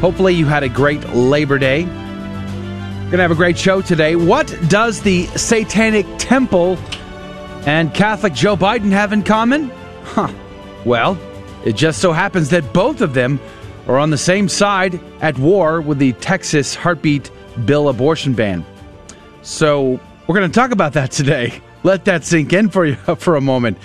Hopefully, you had a great Labor Day. Going to have a great show today. What does the Satanic Temple and Catholic Joe Biden have in common? Huh. Well, it just so happens that both of them are on the same side at war with the Texas heartbeat bill abortion ban. So we're going to talk about that today. Let that sink in for you for a moment.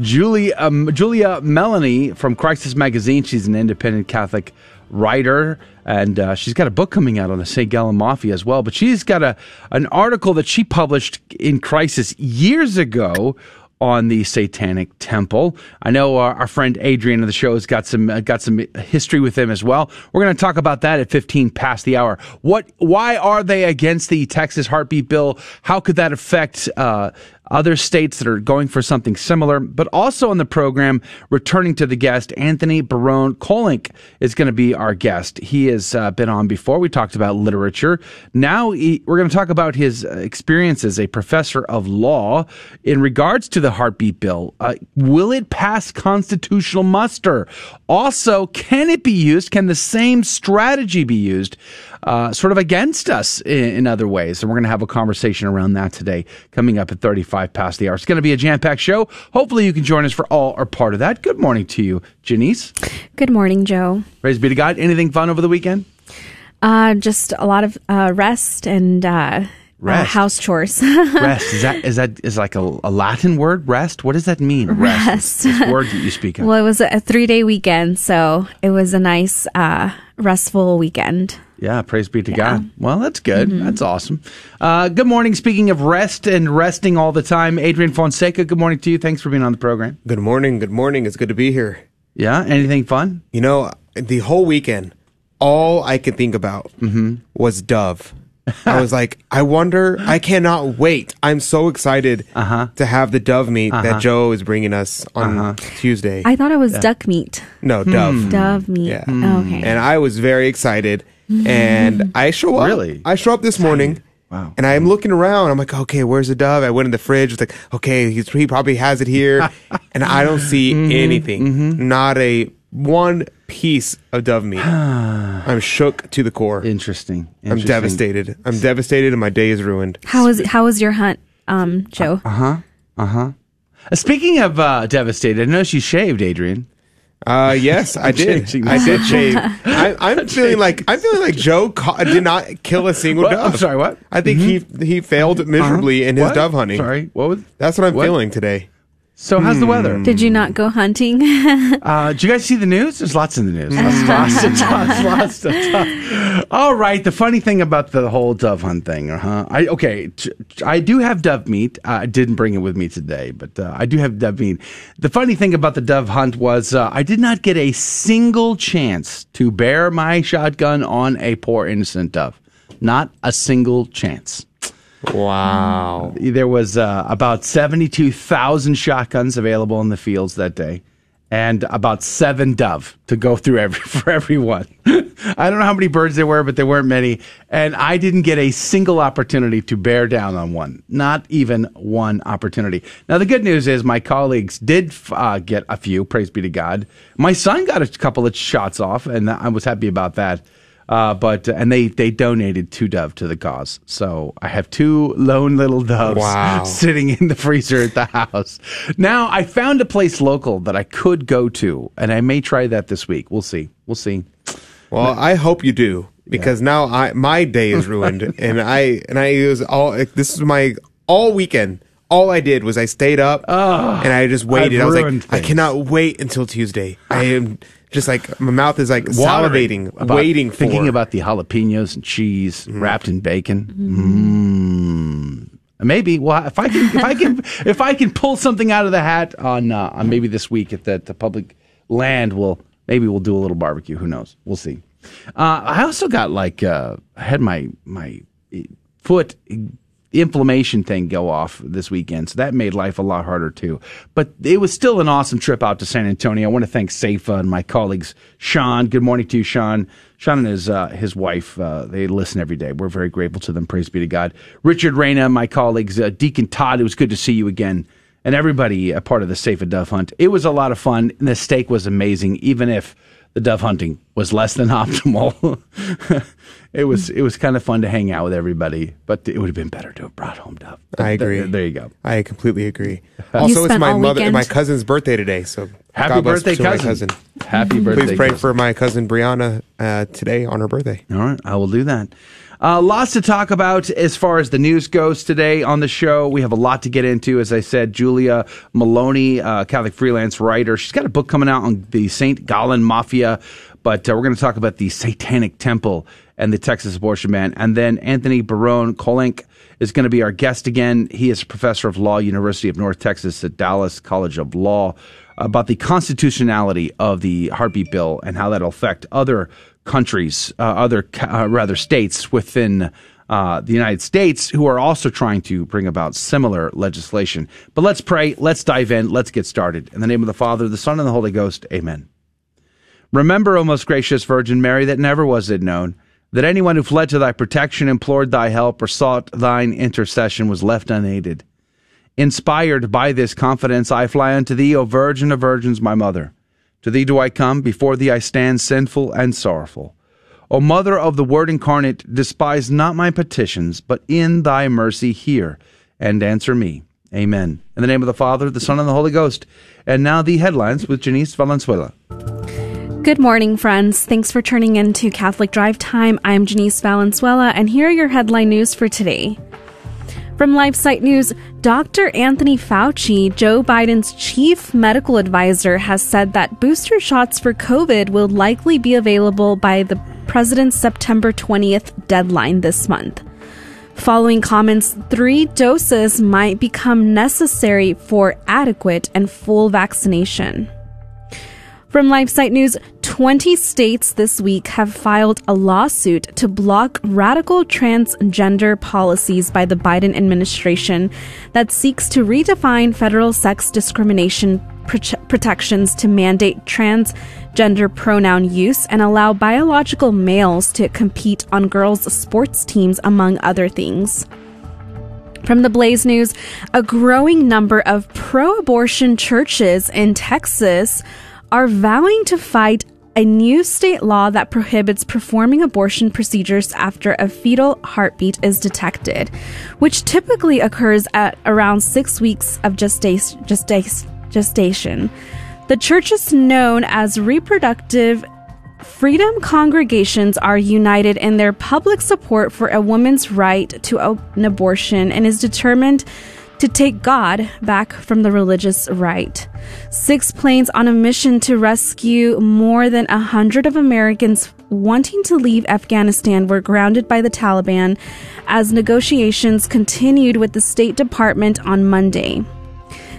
Julie, um, Julia Meloni from Crisis Magazine. She's an independent Catholic writer, and uh, she's got a book coming out on the St. Gallen Mafia as well. But she's got a an article that she published in Crisis years ago on the Satanic Temple. I know uh, our friend Adrian of the show has got some uh, got some history with them as well. We're going to talk about that at 15 past the hour. What? Why are they against the Texas heartbeat bill? How could that affect? Uh, other states that are going for something similar, but also on the program, returning to the guest, Anthony Barone Kolenc is going to be our guest. He has uh, been on before. We talked about literature. Now he, we're going to talk about his uh, experience as a professor of law in regards to the heartbeat bill. Uh, will it pass constitutional muster? Also, can it be used? Can the same strategy be used? Uh, sort of against us in, in, other ways. And we're going to have a conversation around that today, coming up at 35 past the hour. It's going to be a jam packed show. Hopefully, you can join us for all or part of that. Good morning to you, Janice. Good morning, Joe. Praise be to God. Anything fun over the weekend? Uh, just a lot of uh, rest and uh, Rest. Uh, house chores. rest is that is that is like a, a, Latin word? Rest. What does that mean? Rest. Rest. word that you speak of. Well, it was a three day weekend, so it was a nice, uh, restful weekend. Yeah, praise be to yeah. God. Well, that's good. Mm-hmm. That's awesome. Uh, good morning. Speaking of rest and resting all the time, Adrian Fonseca. Good morning to you. Thanks for being on the program. Good morning. Good morning. It's good to be here. Yeah. Anything fun? You know, the whole weekend, all I could think about mm-hmm. was Dove. I was like, I wonder, I cannot wait. I'm so excited uh-huh. to have the dove meat uh-huh. that Joe is bringing us on uh-huh. Tuesday. I thought it was yeah. duck meat. No, dove. Hmm. Dove meat. Yeah. Oh, okay. And I was very excited. And I show up. Really? I show up this morning. Wow. And I'm looking around. I'm like, okay, where's the dove? I went in the fridge. It's like, okay, he's, he probably has it here. and I don't see mm-hmm. anything. Mm-hmm. Not a one piece of dove meat. I'm shook to the core. Interesting. Interesting. I'm devastated. I'm devastated, and my day is ruined. How was how was your hunt, um, Joe? Uh huh. Uh huh. Uh, speaking of uh, devastated, I know you shaved, Adrian. Uh, yes, I did. I did shave. I, am feeling like I'm feeling like Joe ca- did not kill a single what? dove. I'm sorry. What? I think mm-hmm. he he failed miserably uh-huh. in his what? dove hunting. Sorry. What was? That's what I'm what? feeling today. So how's the weather? Did you not go hunting? uh, did you guys see the news? There's lots in the news. Lots, lots, lots, lots, lots. All right. The funny thing about the whole dove hunt thing, huh? I okay. T- I do have dove meat. Uh, I didn't bring it with me today, but uh, I do have dove meat. The funny thing about the dove hunt was uh, I did not get a single chance to bear my shotgun on a poor innocent dove. Not a single chance. Wow. There was uh, about 72,000 shotguns available in the fields that day and about seven dove to go through every for everyone. I don't know how many birds there were, but there weren't many. And I didn't get a single opportunity to bear down on one. Not even one opportunity. Now, the good news is my colleagues did uh, get a few, praise be to God. My son got a couple of shots off, and I was happy about that. Uh, but and they they donated two dove to the cause. So I have two lone little doves wow. sitting in the freezer at the house. Now I found a place local that I could go to, and I may try that this week. We'll see. We'll see. Well, I hope you do because yeah. now I my day is ruined, and I and I was all this is my all weekend. All I did was I stayed up oh, and I just waited. I was like, things. I cannot wait until Tuesday. I am just like my mouth is like Watering salivating, waiting for thinking about the jalapenos and cheese mm. wrapped in bacon. Mm. Maybe. Well, if I can, if I can, if I can pull something out of the hat on, uh, on maybe this week at the, the public land, we'll maybe we'll do a little barbecue. Who knows? We'll see. Uh, I also got like uh, I had my my foot inflammation thing go off this weekend, so that made life a lot harder too. But it was still an awesome trip out to San Antonio. I want to thank Safa and my colleagues, Sean. Good morning to you, Sean. Sean and his uh, his wife, uh, they listen every day. We're very grateful to them. Praise be to God. Richard Reyna, my colleagues, uh, Deacon Todd. It was good to see you again, and everybody a part of the Safa Dove Hunt. It was a lot of fun. And the steak was amazing, even if the dove hunting was less than optimal. it was it was kind of fun to hang out with everybody, but it would have been better to have brought home dove. I agree. There, there you go. I completely agree. Also, it's my mother, weekend? my cousin's birthday today. So Happy God bless birthday, to my cousin. Happy birthday. Please pray cousin. for my cousin Brianna uh, today on her birthday. All right, I will do that. Uh, lots to talk about as far as the news goes today on the show. We have a lot to get into. As I said, Julia Meloni, uh, Catholic freelance writer, she's got a book coming out on the St. Gallen Mafia, but uh, we're going to talk about the Satanic Temple and the Texas abortion ban. And then Anthony Barone Kolenc is going to be our guest again. He is a professor of law, University of North Texas at Dallas College of Law, about the constitutionality of the heartbeat bill and how that'll affect other countries, uh, other uh, rather states within uh, the United States who are also trying to bring about similar legislation. But let's pray. Let's dive in. Let's get started. In the name of the Father, the Son, and the Holy Ghost. Amen. Remember, O most gracious Virgin Mary, that never was it known that anyone who fled to thy protection, implored thy help, or sought thine intercession was left unaided. Inspired by this confidence, I fly unto thee, O Virgin of Virgins, my mother. To thee do I come, before thee I stand sinful and sorrowful. O Mother of the Word incarnate, despise not my petitions, but in thy mercy hear and answer me. Amen. In the name of the Father, the Son, and the Holy Ghost. And now the headlines with Janice Valenzuela. Good morning, friends. Thanks for turning in to Catholic Drive Time. I'm Janice Valenzuela, and here are your headline news for today. From LifeSite News, Dr. Anthony Fauci, Joe Biden's chief medical advisor, has said that booster shots for COVID will likely be available by the president's September 20th deadline this month. Following comments, three doses might become necessary for adequate and full vaccination. From LifeSite News, 20 states this week have filed a lawsuit to block radical transgender policies by the Biden administration that seeks to redefine federal sex discrimination prote- protections to mandate transgender pronoun use and allow biological males to compete on girls' sports teams, among other things. From the Blaze News, a growing number of pro abortion churches in Texas are vowing to fight a new state law that prohibits performing abortion procedures after a fetal heartbeat is detected, which typically occurs at around six weeks of gesta- gesta- gestation. The churches known as reproductive Freedom congregations are united in their public support for a woman's right to an abortion and is determined to take God back from the religious right. Six planes on a mission to rescue more than a hundred of Americans wanting to leave Afghanistan were grounded by the Taliban as negotiations continued with the State Department on Monday.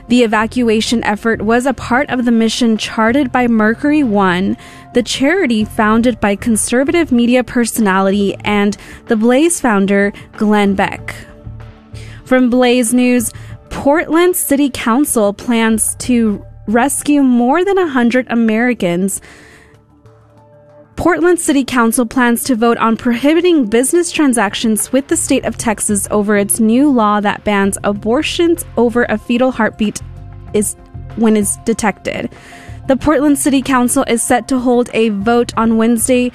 The evacuation effort was a part of the mission charted by Mercury One, the charity founded by conservative media personality and the Blaze founder Glenn Beck. From Blaze News, Portland City Council plans to rescue more than 100 Americans. Portland City Council plans to vote on prohibiting business transactions with the state of Texas over its new law that bans abortions over a fetal heartbeat is when it's detected. The Portland City Council is set to hold a vote on Wednesday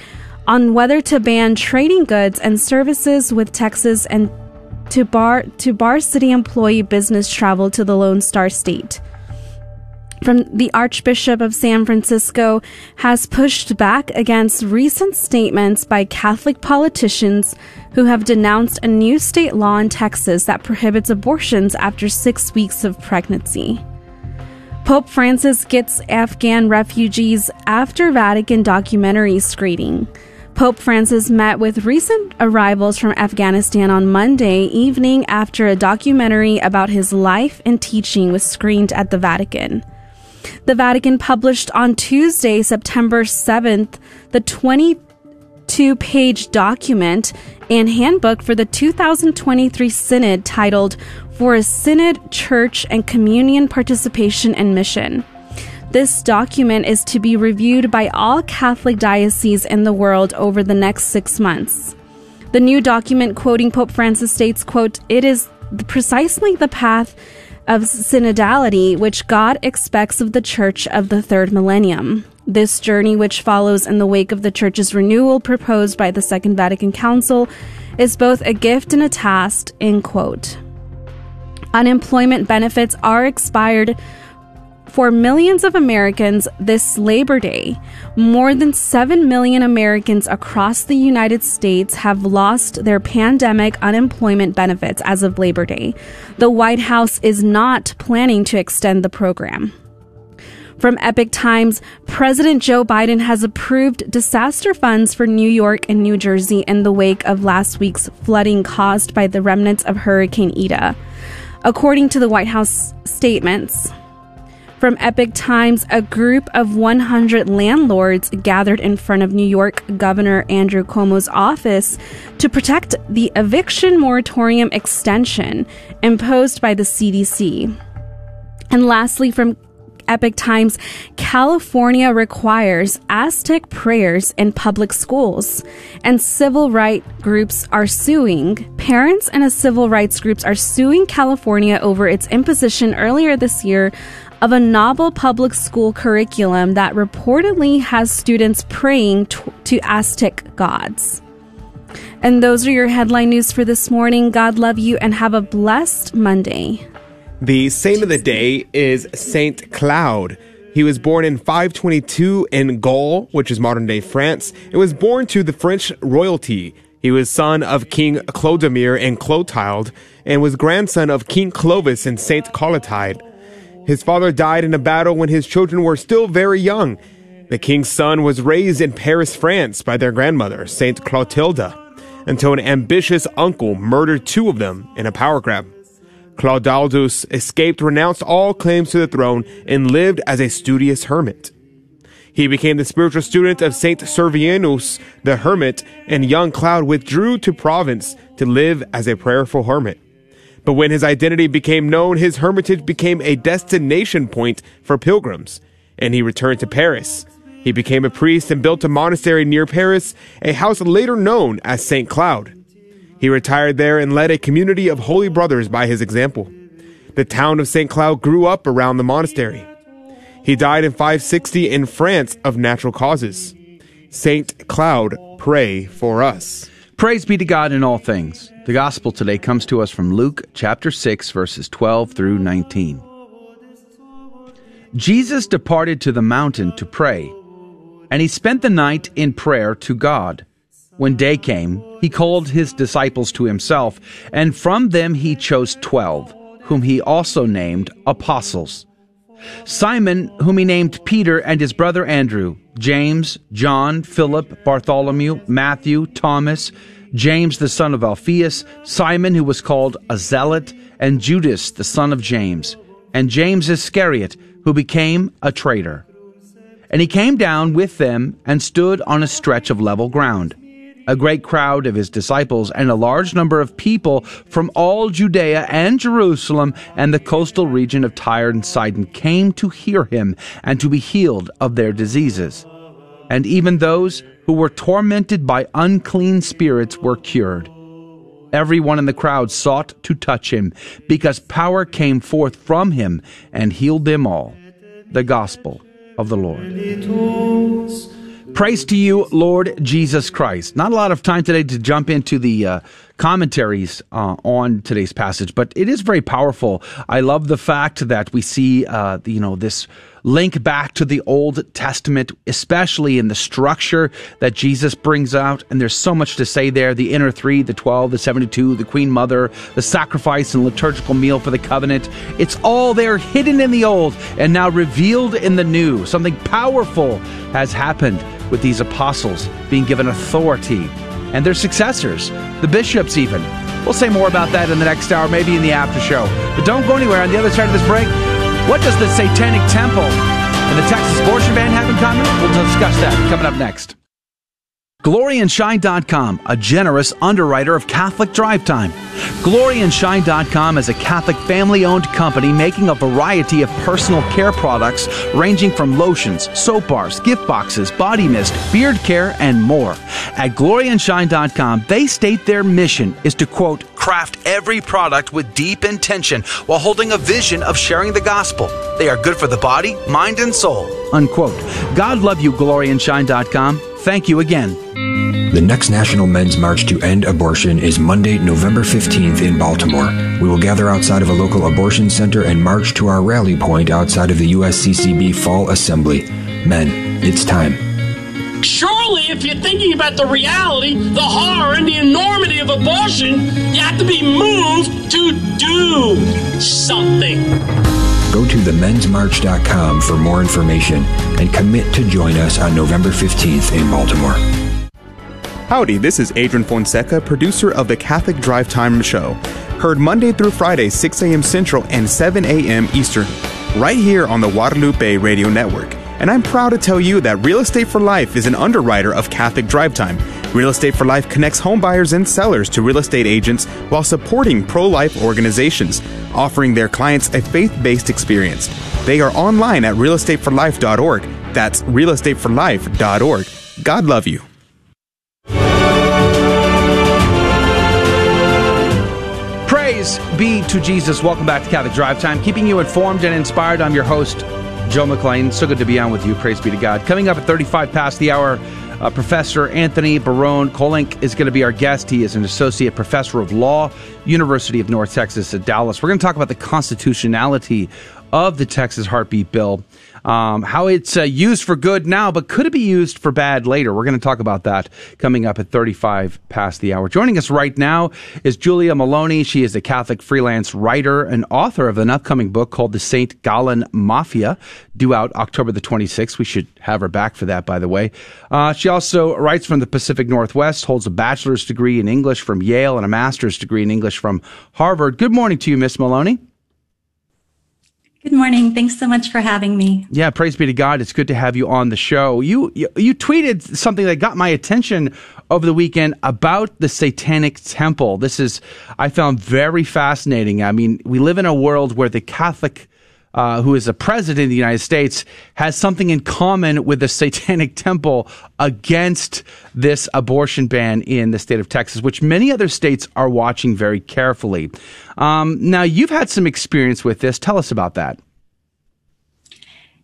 on whether to ban trading goods and services with Texas and to bar to bar city employee business travel to the Lone Star State. From the Archbishop of San Francisco has pushed back against recent statements by Catholic politicians who have denounced a new state law in Texas that prohibits abortions after six weeks of pregnancy. Pope Francis gets Afghan refugees after Vatican documentary screening. Pope Francis met with recent arrivals from Afghanistan on Monday evening after a documentary about his life and teaching was screened at the Vatican. The Vatican published on Tuesday, September 7th, the 22 page document and handbook for the 2023 Synod titled For a Synod, Church, and Communion Participation and Mission. This document is to be reviewed by all Catholic dioceses in the world over the next six months. The new document, quoting Pope Francis, states, quote, It is precisely the path of synodality which God expects of the Church of the third millennium. This journey, which follows in the wake of the Church's renewal proposed by the Second Vatican Council, is both a gift and a task, end quote. Unemployment benefits are expired for millions of Americans this Labor Day. More than 7 million Americans across the United States have lost their pandemic unemployment benefits as of Labor Day. The White House is not planning to extend the program. From Epoch Times, President Joe Biden has approved disaster funds for New York and New Jersey in the wake of last week's flooding caused by the remnants of Hurricane Ida. According to the White House statements, from Epoch Times, a group of 100 landlords gathered in front of New York Governor Andrew Cuomo's office to protect the eviction moratorium extension imposed by the CDC. And lastly, from Epoch Times, California requires Aztec prayers in public schools, and civil rights groups are suing. Parents and a civil rights groups are suing California over its imposition earlier this year of a novel public school curriculum that reportedly has students praying to, to Aztec gods. And those are your headline news for this morning. God love you and have a blessed Monday. The saint of the day is Saint Cloud. He was born in 522 in Gaul, which is modern day France, and was born to the French royalty. He was son of King Clodomir and Clotilde, and was grandson of King Clovis and Saint Clotilde. His father died in a battle when his children were still very young. The king's son was raised in Paris, France by their grandmother, Saint Clotilde, until an ambitious uncle murdered two of them in a power grab. Clodoaldus escaped, renounced all claims to the throne, and lived as a studious hermit. He became the spiritual student of Saint Severinus the hermit, and young Cloud withdrew to Provence to live as a prayerful hermit. But when his identity became known, his hermitage became a destination point for pilgrims, and he returned to Paris. He became a priest and built a monastery near Paris, a house later known as St. Cloud. He retired there and led a community of holy brothers by his example. The town of St. Cloud grew up around the monastery. He died in 560 in France of natural causes. St. Cloud, pray for us. Praise be to God in all things. The gospel today comes to us from Luke chapter 6, verses 12 through 19. Jesus departed to the mountain to pray, and he spent the night in prayer to God. When day came, he called his disciples to himself, and from them he chose twelve, whom he also named apostles. Simon, whom he named Peter, and his brother Andrew, James, John, Philip, Bartholomew, Matthew, Thomas, James the son of Alphaeus, Simon who was called a zealot, and Judas the son of James, and James Iscariot, who became a traitor. And he came down with them and stood on a stretch of level ground. A great crowd of his disciples and a large number of people from all Judea and Jerusalem and the coastal region of Tyre and Sidon came to hear him and to be healed of their diseases. And even those who were tormented by unclean spirits were cured. Everyone in the crowd sought to touch him, because power came forth from him and healed them all. The Gospel of the Lord. Praise to you, Lord Jesus Christ. Not a lot of time today to jump into the uh, commentaries uh, on today's passage, but it is very powerful. I love the fact that we see, uh, you know, this link back to the Old Testament, especially in the structure that Jesus brings out. And there's so much to say there the inner three, the 12, the 72, the Queen Mother, the sacrifice and liturgical meal for the covenant. It's all there hidden in the Old and now revealed in the New. Something powerful has happened with these apostles being given authority and their successors, the bishops even. We'll say more about that in the next hour, maybe in the after show. But don't go anywhere. On the other side of this break, what does the Satanic Temple and the Texas abortion ban have in common? We'll discuss that coming up next. GloryandShine.com, a generous underwriter of Catholic Drive Time. GloryandShine.com is a Catholic family owned company making a variety of personal care products ranging from lotions, soap bars, gift boxes, body mist, beard care, and more. At GloryandShine.com, they state their mission is to quote, craft every product with deep intention while holding a vision of sharing the gospel. They are good for the body, mind, and soul. Unquote. God love you, GloryandShine.com. Thank you again. The next National Men's March to End Abortion is Monday, November 15th in Baltimore. We will gather outside of a local abortion center and march to our rally point outside of the USCCB Fall Assembly. Men, it's time. Surely, if you're thinking about the reality, the horror, and the enormity of abortion, you have to be moved to do something. Go to themensmarch.com for more information and commit to join us on November 15th in Baltimore. Howdy, this is Adrian Fonseca, producer of the Catholic Drive Time Show. Heard Monday through Friday, 6 a.m. Central and 7 a.m. Eastern, right here on the Guadalupe Radio Network. And I'm proud to tell you that Real Estate for Life is an underwriter of Catholic Drive Time. Real Estate for Life connects homebuyers and sellers to real estate agents while supporting pro life organizations, offering their clients a faith based experience. They are online at realestateforlife.org. That's realestateforlife.org. God love you. Praise be to Jesus. Welcome back to Catholic Drive Time, keeping you informed and inspired. I'm your host, Joe McClain. So good to be on with you. Praise be to God. Coming up at 35 past the hour, uh, Professor Anthony Barone Kolenc is going to be our guest. He is an associate professor of law, University of North Texas at Dallas. We're going to talk about the constitutionality of the Texas Heartbeat Bill um, how it's uh, used for good now, but could it be used for bad later? We're going to talk about that coming up at 35 past the hour. Joining us right now is Julia Meloni. She is a Catholic freelance writer and author of an upcoming book called The St. Gallen Mafia, due out October the 26th. We should have her back for that, by the way. Uh, she also writes from the Pacific Northwest, holds a bachelor's degree in English from Yale and a master's degree in English from Harvard. Good morning to you, Miss Meloni. Good morning. Thanks so much for having me. Yeah, praise be to God. It's good to have you on the show. You, you you, tweeted something that got my attention over the weekend about the Satanic Temple. This is I found very fascinating. I mean, we live in a world where the Catholic uh, who is the president of the United States, has something in common with the Satanic Temple against this abortion ban in the state of Texas, which many other states are watching very carefully. Um, now, you've had some experience with this. Tell us about that.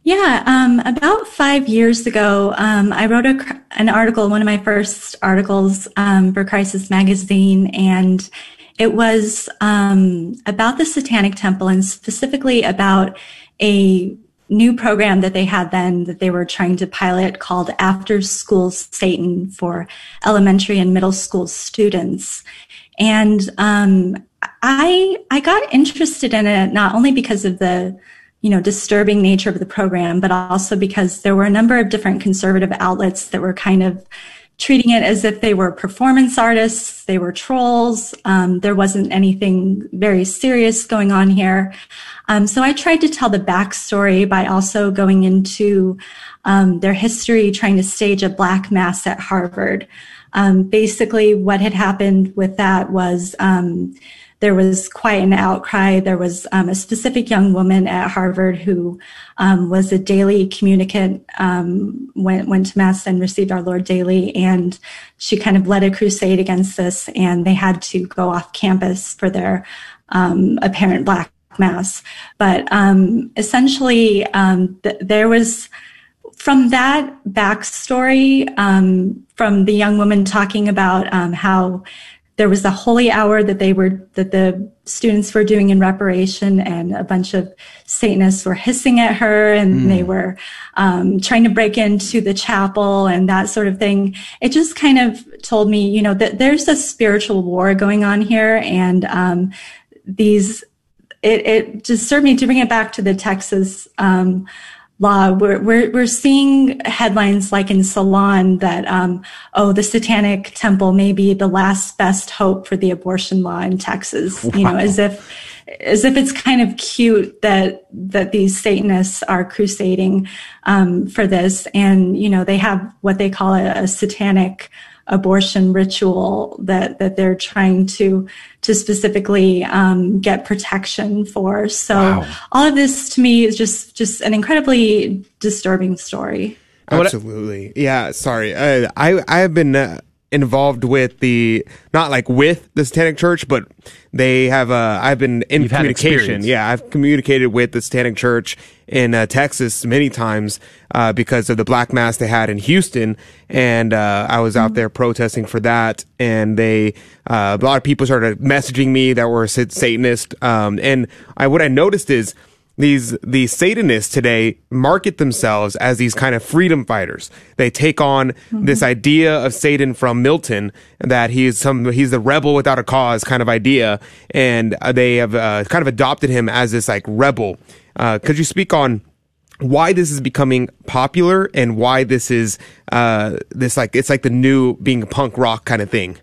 Yeah, um, about five years ago, um, I wrote a, an article, one of my first articles um, for Crisis Magazine, and it was um, about the Satanic Temple and specifically about a new program that they had then that they were trying to pilot called After School Satan for elementary and middle school students. And um, I I got interested in it not only because of the you know disturbing nature of the program, but also because there were a number of different conservative outlets that were kind of treating it as if they were performance artists, they were trolls. Um, there wasn't anything very serious going on here. Um, so I tried to tell the backstory by also going into um, their history, trying to stage a black mass at Harvard. Um, basically, what had happened with that was um, there was quite an outcry. There was um, a specific young woman at Harvard who um, was a daily communicant, um, went, went to Mass and received our Lord daily. And she kind of led a crusade against this, and they had to go off campus for their um, apparent Black Mass. But essentially, th- there was from that backstory, um, from the young woman talking about um, how there was a holy hour that they were that the students were doing in reparation and a bunch of satanists were hissing at her and mm. they were um, trying to break into the chapel and that sort of thing it just kind of told me you know that there's a spiritual war going on here and um, these it, it just served me to bring it back to the texas um, law. We're, we're, we're seeing headlines like in Salon that, um, oh, the Satanic Temple may be the last best hope for the abortion law in Texas. Wow. You know, as if, as if it's kind of cute that that these Satanists are crusading um, for this, and you know they have what they call a, a satanic abortion ritual that that they're trying to to specifically um, get protection for. So wow. all of this to me is just just an incredibly disturbing story. Absolutely, yeah. Sorry, uh, I I have been. Uh, involved with the not like with the Satanic Church, but they have. Uh, I've been in You've communication. Yeah, I've communicated with the Satanic Church in uh, Texas many times uh, because of the black mass they had in Houston, and uh, I was out there protesting for that. And they uh, a lot of people started messaging me that were Satanist, um, and I what I noticed is these these Satanists today market themselves as these kind of freedom fighters. They take on mm-hmm. this idea of Satan from Milton that he is some he's the rebel without a cause kind of idea, and uh, they have uh, kind of adopted him as this like rebel. Uh, could you speak on? Why this is becoming popular and why this is uh, this like it's like the new being a punk rock kind of thing.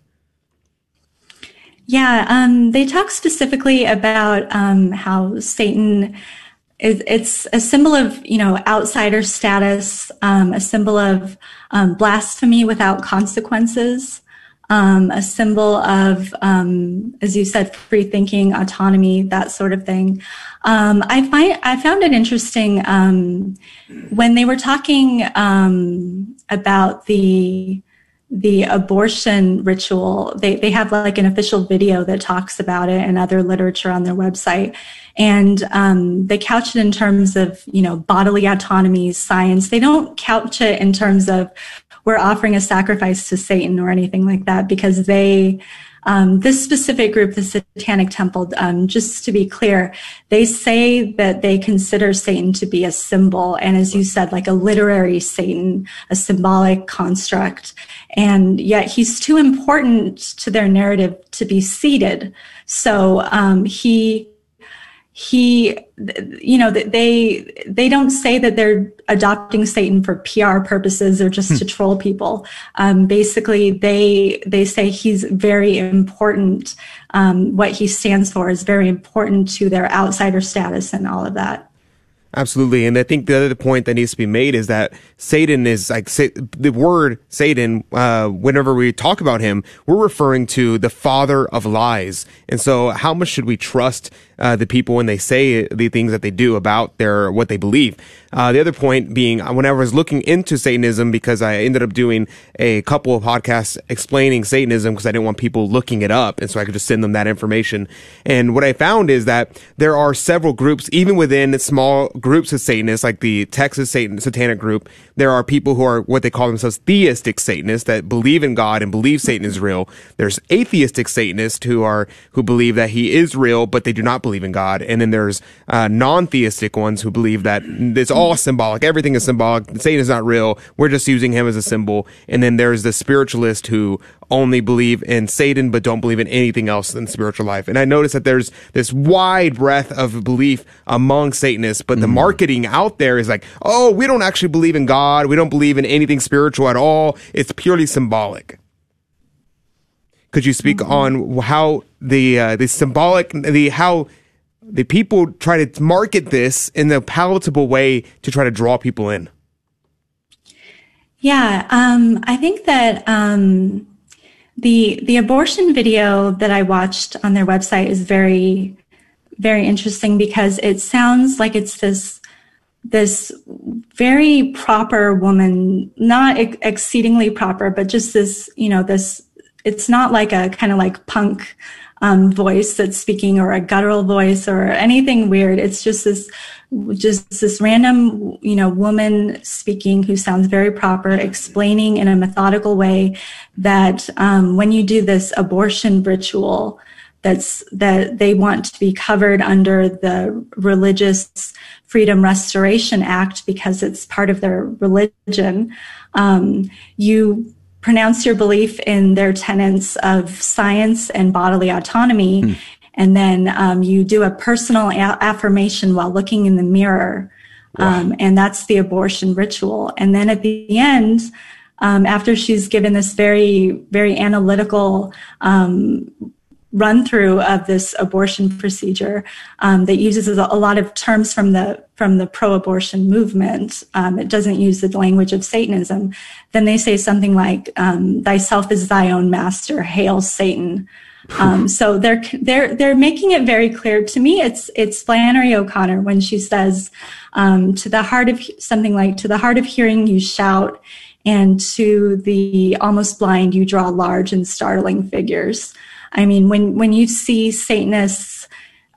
Yeah, um, they talk specifically about um, how Satan it's a symbol of you know outsider status, um, a symbol of um, blasphemy without consequences, um, a symbol of, um, as you said, free thinking, autonomy, that sort of thing. Um, I find I found it interesting um, when they were talking about the the abortion ritual. They they have like an official video that talks about it and other literature on their website and um, they couch it in terms of you know bodily autonomy science they don't couch it in terms of we're offering a sacrifice to satan or anything like that because they um, this specific group, the Satanic Temple, um, just to be clear, they say that they consider Satan to be a symbol, and as you said, like a literary Satan, a symbolic construct, and yet he's too important to their narrative to be seated. So um, he he you know they they don't say that they're adopting satan for pr purposes. Or just hmm. to troll people. Um, basically they they say he's very important. Um, what he stands for is very important to their outsider status and all of that Absolutely. And I think the other point that needs to be made is that Satan is like say, the word Satan, uh, whenever we talk about him, we're referring to the father of lies. And so how much should we trust uh, the people when they say the things that they do about their what they believe. Uh, the other point being, uh, when I was looking into Satanism, because I ended up doing a couple of podcasts explaining Satanism because I didn't want people looking it up, and so I could just send them that information. And what I found is that there are several groups, even within small groups of Satanists, like the Texas Satan Satanic group, there are people who are what they call themselves theistic Satanists that believe in God and believe Satan is real. There's atheistic Satanists who are who believe that he is real, but they do not believe in God. And then there's uh, non-theistic ones who believe that it's all symbolic. Everything is symbolic. Satan is not real. We're just using him as a symbol. And then there's the spiritualist who only believe in Satan but don't believe in anything else in spiritual life. And I notice that there's this wide breadth of belief among Satanists, but the mm. marketing out there is like, oh, we don't actually believe in God. We don't believe in anything spiritual at all. It's purely symbolic. Could you speak mm-hmm. on how the uh, the symbolic the how the people try to market this in a palatable way to try to draw people in? Yeah, um, I think that um, the the abortion video that I watched on their website is very very interesting because it sounds like it's this this very proper woman, not ex- exceedingly proper, but just this, you know, this it's not like a kind of like punk um, voice that's speaking or a guttural voice or anything weird. It's just this, just this random, you know, woman speaking who sounds very proper, explaining in a methodical way that um, when you do this abortion ritual, that's that they want to be covered under the Religious Freedom Restoration Act because it's part of their religion. Um, you pronounce your belief in their tenets of science and bodily autonomy. Hmm. And then um, you do a personal a- affirmation while looking in the mirror. Wow. Um, and that's the abortion ritual. And then at the end, um, after she's given this very, very analytical um, run through of this abortion procedure um, that uses a, lot of terms from the from the pro-abortion movement. Um, it doesn't use the language of Satanism. Then they say something like um, "Thyself is thy own master." Hail Satan. Um, so they're they're they're making it very clear to me. It's it's Flannery O'Connor when she says, um, "To the heart of something like to the heart of hearing you shout, and to the almost blind you draw large and startling figures." I mean, when when you see Satanists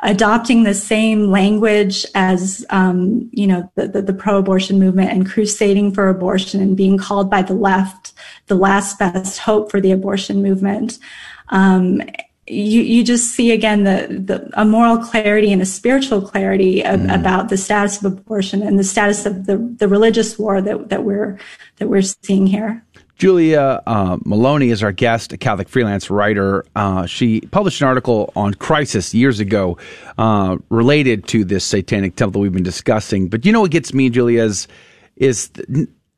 adopting the same language as um, you know the, the, the, pro-abortion movement and crusading for abortion and being called by the left the last best hope for the abortion movement um, you, you just see again the, the a moral clarity and a spiritual clarity of, mm. about the status of abortion and the status of the, the religious war that, that we're that we're seeing here. Julia uh, Meloni is our guest, a Catholic freelance writer. Uh, she published an article on Crisis years ago uh, related to this satanic temple that we've been discussing. But you know what gets me, Julia, is, is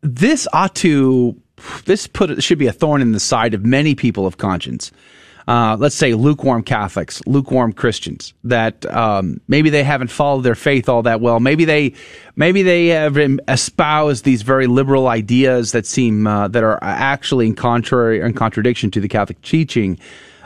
this ought to this put should be a thorn in the side of many people of conscience uh, let's say lukewarm Catholics, lukewarm Christians that um, maybe they haven't followed their faith all that well. Maybe they maybe they have espoused these very liberal ideas that seem uh, that are actually in contrary in contradiction to the Catholic teaching.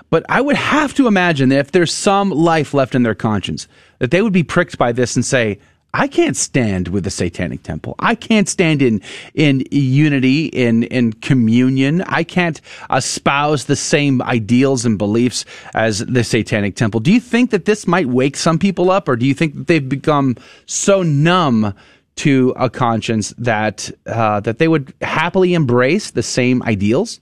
But I would have to imagine that if there's some life left in their conscience, that they would be pricked by this and say, I can't stand with the Satanic Temple. I can't stand in in unity, in in communion. I can't espouse the same ideals and beliefs as the Satanic Temple. Do you think that this might wake some people up, or do you think that they've become so numb to a conscience that uh, that they would happily embrace the same ideals?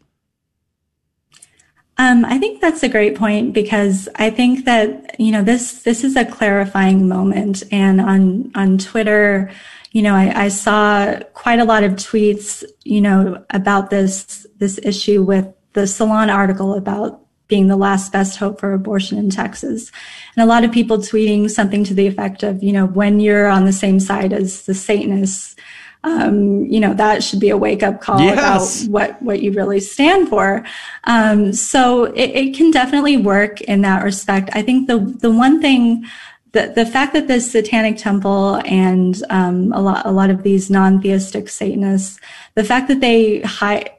Um, I think that's a great point because I think that you know this this is a clarifying moment, and on on Twitter, you know, I, I saw quite a lot of tweets, you know, about this this issue with the Salon article about being the last best hope for abortion in Texas. And a lot of people tweeting something to the effect of, you know, when you're on the same side as the Satanists, um, you know that should be a wake up call yes. about what what you really stand for. Um, so it, it can definitely work in that respect. I think the the one thing the, the fact that the satanic temple and um, a lot a lot of these non-theistic satanists the fact that they hide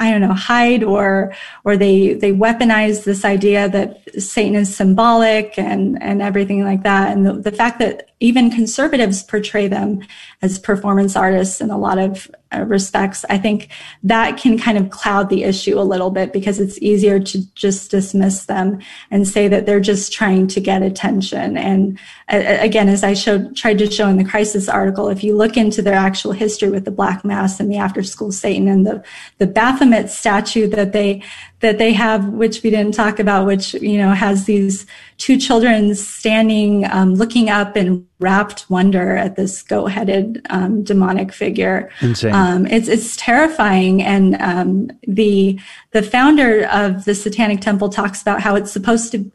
I don't know, hide or or they they weaponize this idea that Satan is symbolic and and everything like that. And the, the fact that even conservatives portray them as performance artists in a lot of uh, respects, I think that can kind of cloud the issue a little bit because it's easier to just dismiss them and say that they're just trying to get attention. And uh, again, as I showed, tried to show in the crisis article, if you look into their actual history with the Black Mass and the After School Satan and the the Baphomet statue that they that they have, which we didn't talk about, which you know has these two children standing, um, looking up in rapt wonder at this goat-headed um, demonic figure. Insane. Um, it's it's terrifying, and um, the the founder of the Satanic Temple talks about how it's supposed to.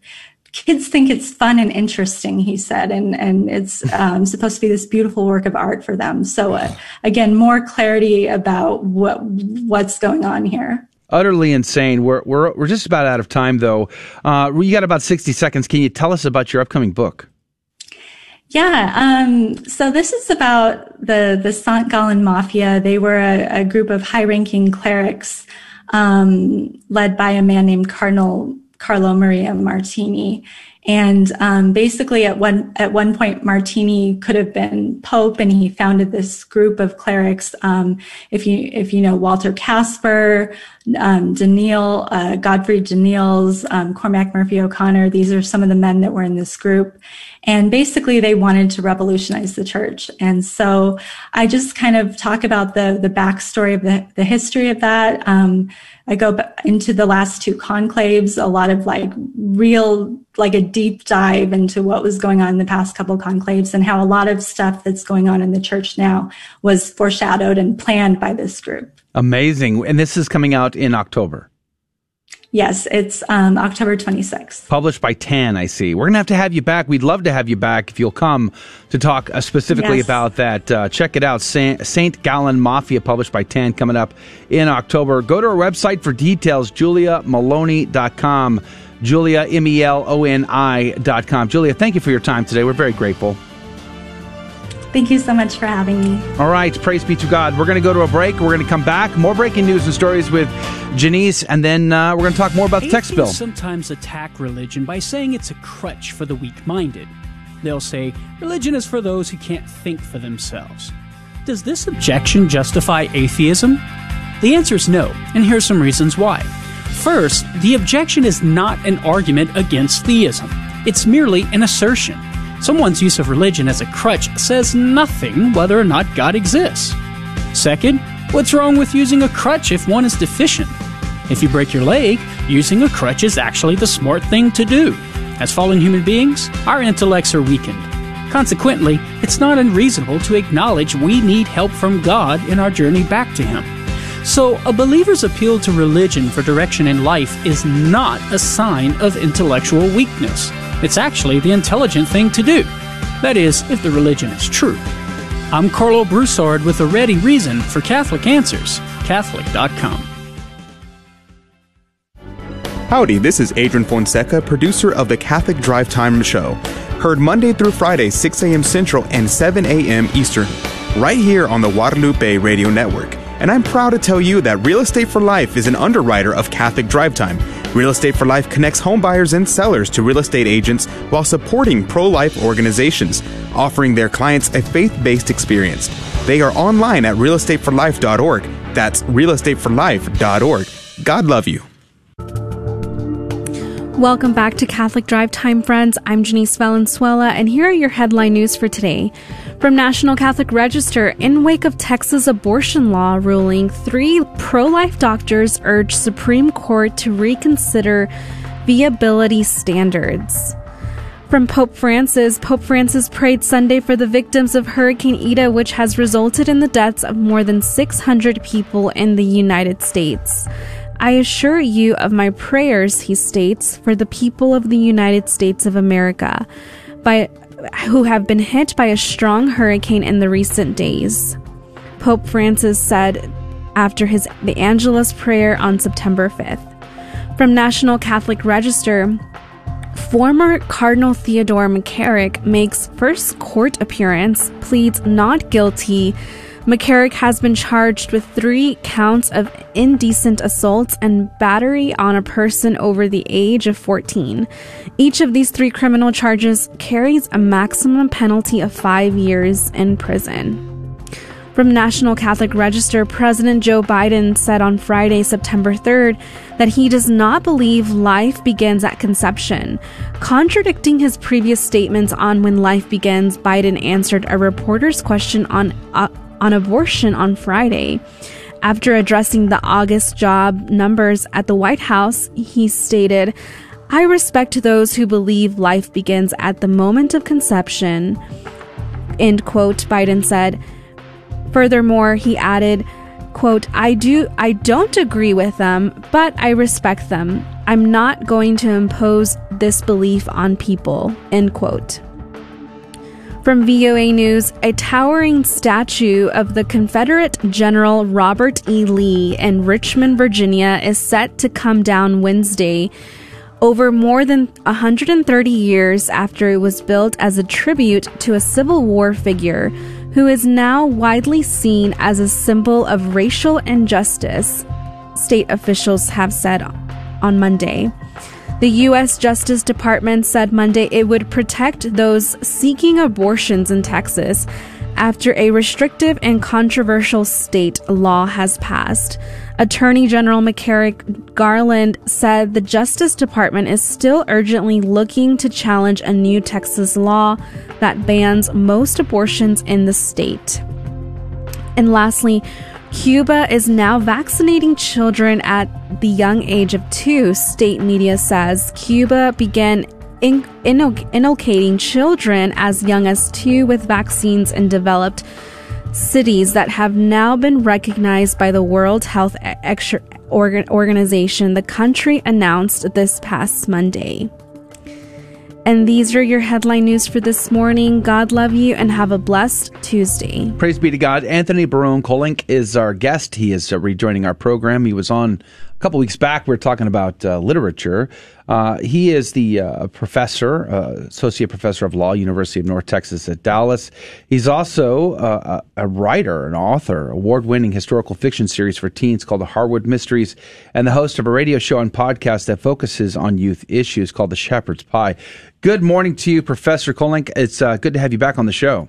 Kids think it's fun and interesting, he said, and and it's um, supposed to be this beautiful work of art for them. So uh, again, more clarity about what what's going on here utterly insane. We're we're we're just about out of time though. Uh, you got about sixty seconds. Can you tell us about your upcoming book? Yeah. Um, so this is about the the St. Gallen Mafia. They were a, a group of high ranking clerics um, led by a man named Cardinal Carlo Maria Martini. And um, basically, at one at one point, Martini could have been pope, and he founded this group of clerics. Um, if you if you know Walter Kasper, um, Daneil, uh, Godfried Danneels, um, Cormac Murphy O'Connor, these are some of the men that were in this group. And basically, they wanted to revolutionize the church. And so, I just kind of talk about the the backstory of the the history of that. Um, I go into the last two conclaves, a lot of like real, like a deep dive into what was going on in the past couple conclaves and how a lot of stuff that's going on in the church now was foreshadowed and planned by this group. Amazing. And this is coming out in October. Yes, it's um, October 26th. Published by TAN, I see. We're going to have to have you back. We'd love to have you back if you'll come to talk uh, specifically yes. about that. Uh, check it out. St. Gallen Mafia, published by TAN, coming up in October. Go to our website for details, juliameloni.com. Julia, M E L O N I dot com. Julia, thank you for your time today. We're very grateful. Thank you so much for having me. All right, praise be to God. We're going to go to a break. We're going to come back. More breaking news and stories with Janice, and then uh, we're going to talk more about the text bill. sometimes attack religion by saying it's a crutch for the weak minded. They'll say, religion is for those who can't think for themselves. Does this objection justify atheism? The answer is no, and here's some reasons why. First, the objection is not an argument against theism, it's merely an assertion. Someone's use of religion as a crutch says nothing whether or not God exists. Second, what's wrong with using a crutch if one is deficient? If you break your leg, using a crutch is actually the smart thing to do. As fallen human beings, our intellects are weakened. Consequently, it's not unreasonable to acknowledge we need help from God in our journey back to Him. So, a believer's appeal to religion for direction in life is not a sign of intellectual weakness. It's actually the intelligent thing to do. That is, if the religion is true. I'm Karlo Broussard with a ready reason for Catholic Answers, Catholic.com. Howdy, this is Adrian Fonseca, producer of the Catholic Drive Time Show. Heard Monday through Friday, 6 a.m. Central and 7 a.m. Eastern, right here on the Guadalupe Radio Network. And I'm proud to tell you that Real Estate for Life is an underwriter of Catholic Drive Time. Real Estate for Life connects home buyers and sellers to real estate agents while supporting pro life organizations, offering their clients a faith based experience. They are online at realestateforlife.org. That's realestateforlife.org. God love you. Welcome back to Catholic Drive Time, friends. I'm Janice Valenzuela, and here are your headline news for today. From National Catholic Register, in wake of Texas abortion law ruling, three pro life doctors urge Supreme Court to reconsider viability standards. From Pope Francis, Pope Francis prayed Sunday for the victims of Hurricane Ida, which has resulted in the deaths of more than 600 people in the United States. I assure you of my prayers, he states, for the people of the United States of America, by who have been hit by a strong hurricane in the recent days. Pope Francis said after his the Angelus prayer on September 5th. From National Catholic Register, former Cardinal Theodore McCarrick makes first court appearance, pleads not guilty McCarrick has been charged with three counts of indecent assault and battery on a person over the age of 14. Each of these three criminal charges carries a maximum penalty of five years in prison. From National Catholic Register, President Joe Biden said on Friday, September 3rd, that he does not believe life begins at conception. Contradicting his previous statements on when life begins, Biden answered a reporter's question on uh, on abortion on Friday. After addressing the August job numbers at the White House, he stated, I respect those who believe life begins at the moment of conception. End quote, Biden said. Furthermore, he added, quote, I do I don't agree with them, but I respect them. I'm not going to impose this belief on people. End quote. From VOA News, a towering statue of the Confederate General Robert E. Lee in Richmond, Virginia is set to come down Wednesday, over more than 130 years after it was built as a tribute to a Civil War figure who is now widely seen as a symbol of racial injustice, state officials have said on Monday. The U.S. Justice Department said Monday it would protect those seeking abortions in Texas after a restrictive and controversial state law has passed. Attorney General Merrick Garland said the Justice Department is still urgently looking to challenge a new Texas law that bans most abortions in the state. And lastly, Cuba is now vaccinating children at the young age of two, state media says. Cuba began in- children as young as two with vaccines in developed cities that have now been recognized by the World Health Organization, the country announced this past Monday. And these are your headline news for this morning. God love you and have a blessed Tuesday. Praise be to God. Anthony Barone Kolenc is our guest. He is uh, rejoining our program. He was on A couple weeks back, we were talking about uh, literature. Uh, he is the uh, professor, uh, associate professor of law, University of North Texas at Dallas. He's also uh, a writer, an author, award-winning historical fiction series for teens called The Harwood Mysteries, and the host of a radio show and podcast that focuses on youth issues called The Shepherd's Pie. Good morning to you, Professor Kolenc. It's uh, good to have you back on the show.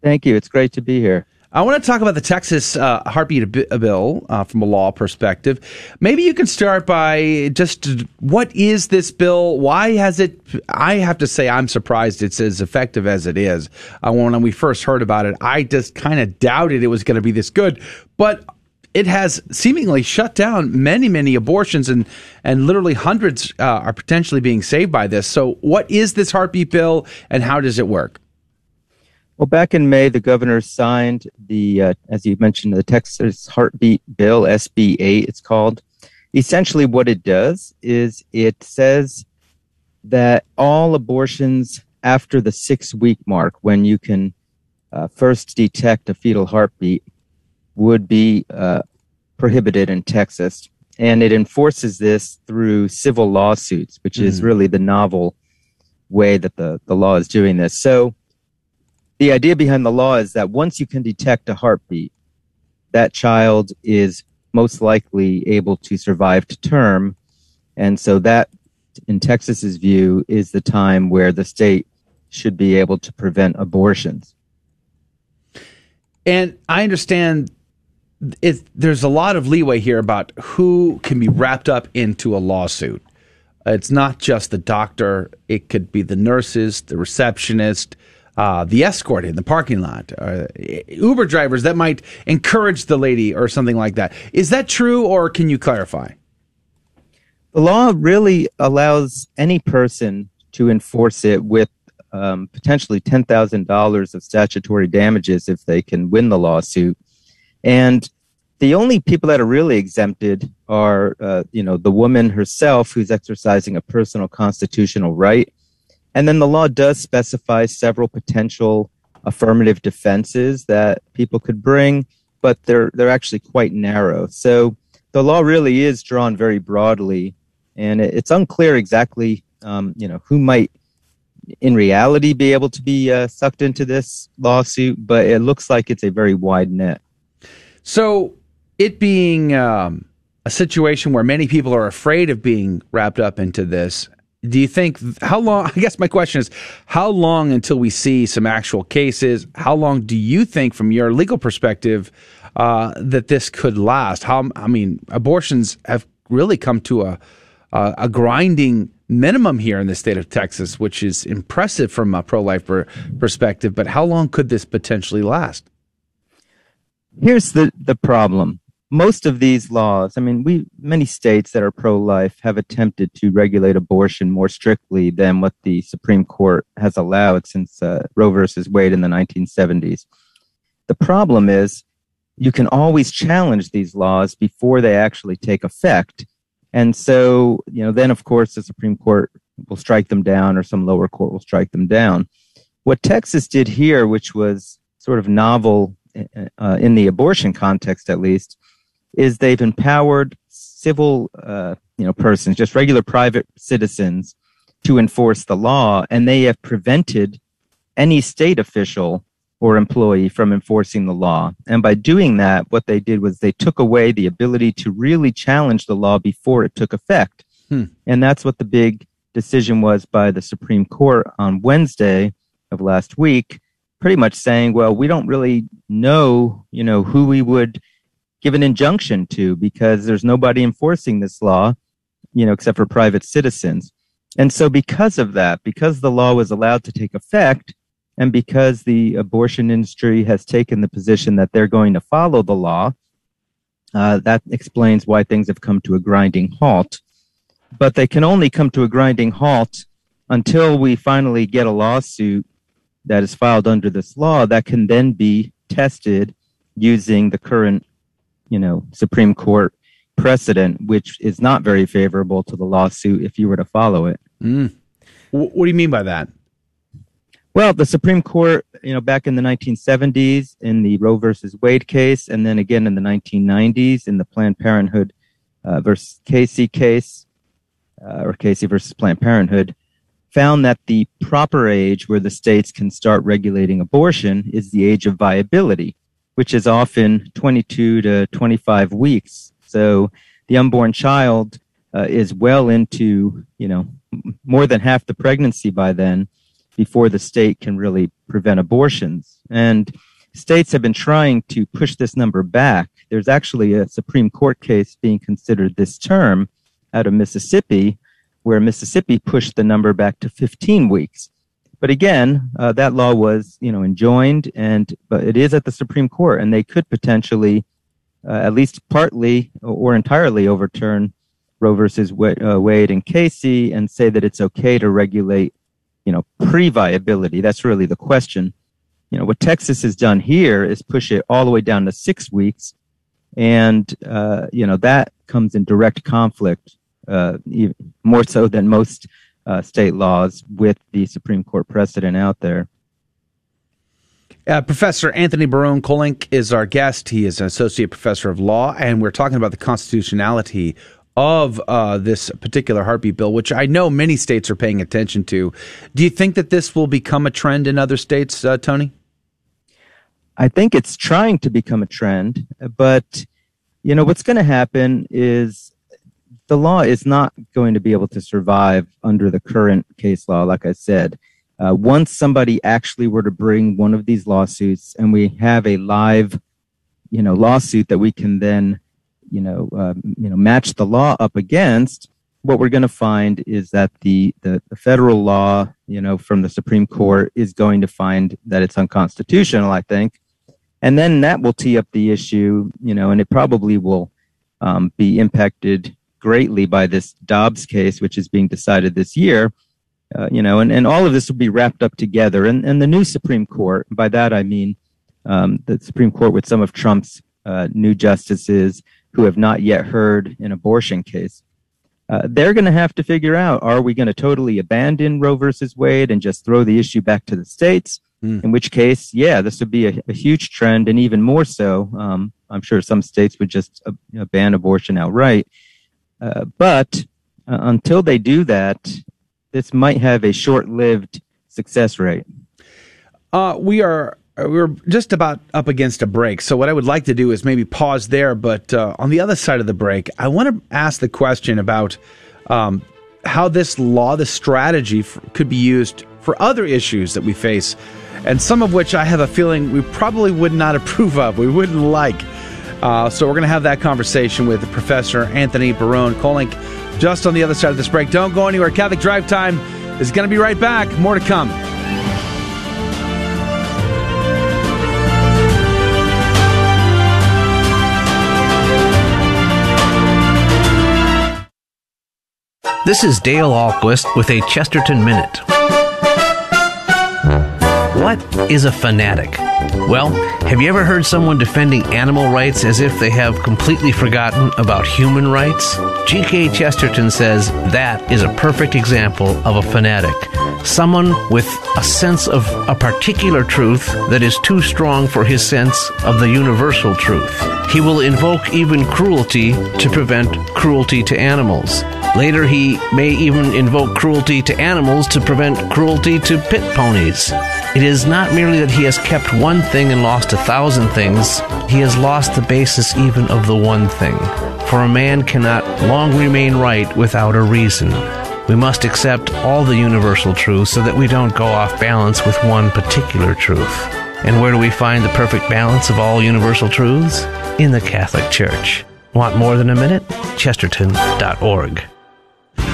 Thank you. It's great to be here. I want to talk about the Texas uh, heartbeat bill uh, from a law perspective. Maybe you can start by just what is this bill? Why has it? I have to say, I'm surprised it's as effective as it is. Uh, when we first heard about it, I just kind of doubted it was going to be this good. But it has seemingly shut down many, many abortions, and and literally hundreds uh, are potentially being saved by this. So, what is this heartbeat bill, and how does it work? Well, back in May, the governor signed the, uh, as you mentioned, the Texas Heartbeat Bill, SB 8, it's called. Essentially, what it does is it says that all abortions after the six week mark, when you can uh, first detect a fetal heartbeat, would be uh, prohibited in Texas. And it enforces this through civil lawsuits, which mm-hmm. is really the novel way that the, the law is doing this. So, the idea behind the law is that once you can detect a heartbeat, that child is most likely able to survive to term. And so that, in Texas's view, is the time where the state should be able to prevent abortions. And I understand it, there's a lot of leeway here about who can be wrapped up into a lawsuit. It's not just the doctor, it could be the nurses, the receptionist, uh, the escort in the parking lot, uh, Uber drivers that might encourage the lady or something like that. Is that true, or can you clarify? The law really allows any person to enforce it with um, potentially $10,000 of statutory damages if they can win the lawsuit. And the only people that are really exempted are, uh, you know, the woman herself who's exercising a personal constitutional right and then the law does specify several potential affirmative defenses that people could bring, but they're they're actually quite narrow. So the law really is drawn very broadly, and it's unclear exactly, um, you know, who might in reality be able to be uh, sucked into this lawsuit, but it looks like it's a very wide net. So it being um, a situation where many people are afraid of being wrapped up into this, do you think how long i guess my question is how long until we see some actual cases? How long do you think from your legal perspective uh, that this could last? How i mean abortions have really come to a a, a grinding minimum here in the state of texas which is impressive from a pro-life per- perspective but how long could this potentially last? Here's the the problem most of these laws, I mean, we many states that are pro-life have attempted to regulate abortion more strictly than what the Supreme Court has allowed since uh, Roe versus Wade in the 1970s. The problem is you can always challenge these laws before they actually take effect. And so, you know, then of course the Supreme Court will strike them down or some lower court will strike them down. What Texas did here, which was sort of novel uh, in the abortion context at least, is they've empowered civil, uh, you know, persons, just regular private citizens, to enforce the law, and they have prevented any state official or employee from enforcing the law. And by doing that, what they did was they took away the ability to really challenge the law before it took effect. Hmm. And that's what the big decision was by the Supreme Court on Wednesday of last week, pretty much saying, well, we don't really know, you know, who we would give an injunction to because there's nobody enforcing this law, you know, except for private citizens. And so because of that, because the law was allowed to take effect, and because the abortion industry has taken the position that they're going to follow the law, uh, that explains why things have come to a grinding halt. But they can only come to a grinding halt until we finally get a lawsuit that is filed under this law that can then be tested using the current you know, Supreme Court precedent, which is not very favorable to the lawsuit if you were to follow it. Mm. What do you mean by that? Well, the Supreme Court, you know, back in the 1970s in the Roe versus Wade case, and then again in the 1990s in the Planned Parenthood uh, versus Casey case, uh, or Casey versus Planned Parenthood, found that the proper age where the states can start regulating abortion is the age of viability, which is often 22 to 25 weeks. So the unborn child uh, is well into, you know, more than half the pregnancy by then before the state can really prevent abortions. And states have been trying to push this number back. There's actually a Supreme Court case being considered this term out of Mississippi, where Mississippi pushed the number back to 15 weeks. But again, uh, that law was, you know, enjoined, and but it is at the Supreme Court, and they could potentially, uh, at least partly or entirely, overturn Roe versus uh, Wade and Casey and say that it's okay to regulate, you know, pre-viability. That's really the question. You know, what Texas has done here is push it all the way down to six weeks, and uh, you know that comes in direct conflict, uh, more so than most uh, state laws, with the Supreme Court precedent out there. Uh, professor Anthony Barone Kolenc is our guest. He is an associate professor of law, and we're talking about the constitutionality of uh, this particular heartbeat bill, which I know many states are paying attention to. Do you think that this will become a trend in other states, uh, Tony? I think it's trying to become a trend, but you know what's going to happen is the law is not going to be able to survive under the current case law. Like I said, uh, once somebody actually were to bring one of these lawsuits, and we have a live, you know, lawsuit that we can then you know, uh, you know, match the law up against, what we're going to find is that the, the, the federal law, you know, from the Supreme Court is going to find that it's unconstitutional. I think, and then that will tee up the issue, you know, and it probably will um, be impacted greatly by this Dobbs case, which is being decided this year. Uh, you know, and, and all of this will be wrapped up together. And, and the new Supreme Court, by that I mean um, the Supreme Court with some of Trump's uh, new justices, who have not yet heard an abortion case. Uh, they're going to have to figure out are we going to totally abandon Roe versus Wade and just throw the issue back to the states? Mm. In which case, yeah, this would be a, a huge trend, and even more so, um, I'm sure some states would just uh, ban abortion outright. Uh, but uh, until they do that, this might have a short lived success rate. Uh, we are uh, we're just about up against a break. So, what I would like to do is maybe pause there. But uh, on the other side of the break, I want to ask the question about um, how this law, this strategy, could be used for other issues that we face, and some of which I have a feeling we probably would not approve of, we wouldn't like. Uh, so, we're going to have that conversation with Professor Anthony Barone Kolenc just on the other side of this break. Don't go anywhere. Catholic Drive Time is going to be right back. More to come. This is Dale Ahlquist with a Chesterton Minute. What is a fanatic? Well, have you ever heard someone defending animal rights as if they have completely forgotten about human rights? G.K. Chesterton says that is a perfect example of a fanatic. Someone with a sense of a particular truth that is too strong for his sense of the universal truth. He will invoke even cruelty to prevent cruelty to animals. Later, he may even invoke cruelty to animals to prevent cruelty to pit ponies. It is not merely that he has kept one thing and lost a thousand things, he has lost the basis even of the one thing. For a man cannot long remain right without a reason. We must accept all the universal truths so that we don't go off balance with one particular truth. And where do we find the perfect balance of all universal truths? In the Catholic Church. Want more than a minute? Chesterton.org.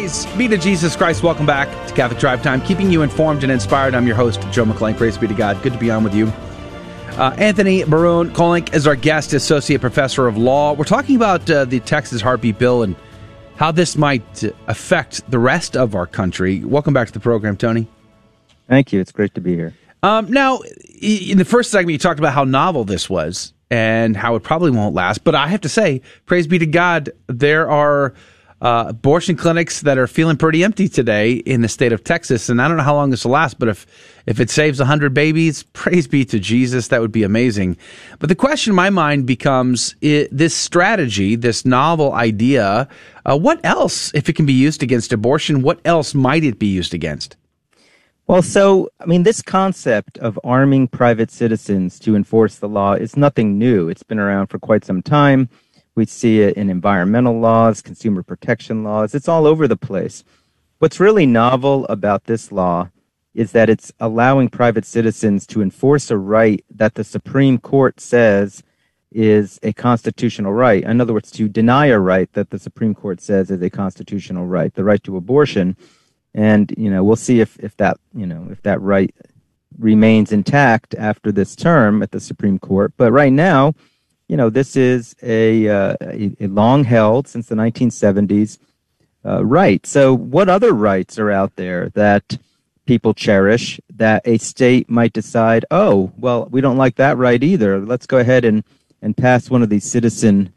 Praise be to Jesus Christ. Welcome back to Catholic Drive Time, keeping you informed and inspired. I'm your host, Joe McClain. Praise be to God. Good to be on with you. Uh, Anthony Barone Kolenc is our guest, associate professor of law. We're talking about uh, the Texas heartbeat bill and how this might affect the rest of our country. Welcome back to the program, Tony. Thank you. It's great to be here. Um, now, in the first segment, you talked about how novel this was and how it probably won't last. But I have to say, praise be to God, there are uh, abortion clinics that are feeling pretty empty today in the state of Texas. And I don't know how long this will last, but if, if it saves 100 babies, praise be to Jesus, that would be amazing. But the question in my mind becomes it, this strategy, this novel idea, uh, what else, if it can be used against abortion, what else might it be used against? Well, so, I mean, this concept of arming private citizens to enforce the law is nothing new. It's been around for quite some time. We see it in environmental laws, consumer protection laws. It's all over the place. What's really novel about this law is that it's allowing private citizens to enforce a right that the Supreme Court says is a constitutional right. In other words, to deny a right that the Supreme Court says is a constitutional right, the right to abortion. And, you know, we'll see if, if that, you know, if that right remains intact after this term at the Supreme Court. But right now, you know, this is a, uh, a, long held since the 1970s uh, right. So, what other rights are out there that people cherish that a state might decide, oh, well, we don't like that right either. Let's go ahead and, and pass one of these citizen,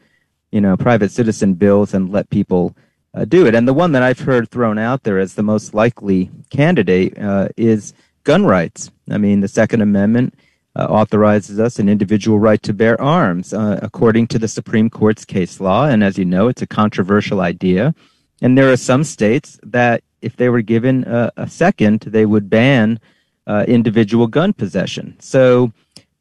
you know, private citizen bills and let people uh, do it. And the one that I've heard thrown out there as the most likely candidate uh, is gun rights. I mean, the Second Amendment uh, authorizes us an individual right to bear arms, uh, according to the Supreme Court's case law. And as you know, it's a controversial idea. And there are some states that, if they were given a, a second, they would ban uh, individual gun possession. So,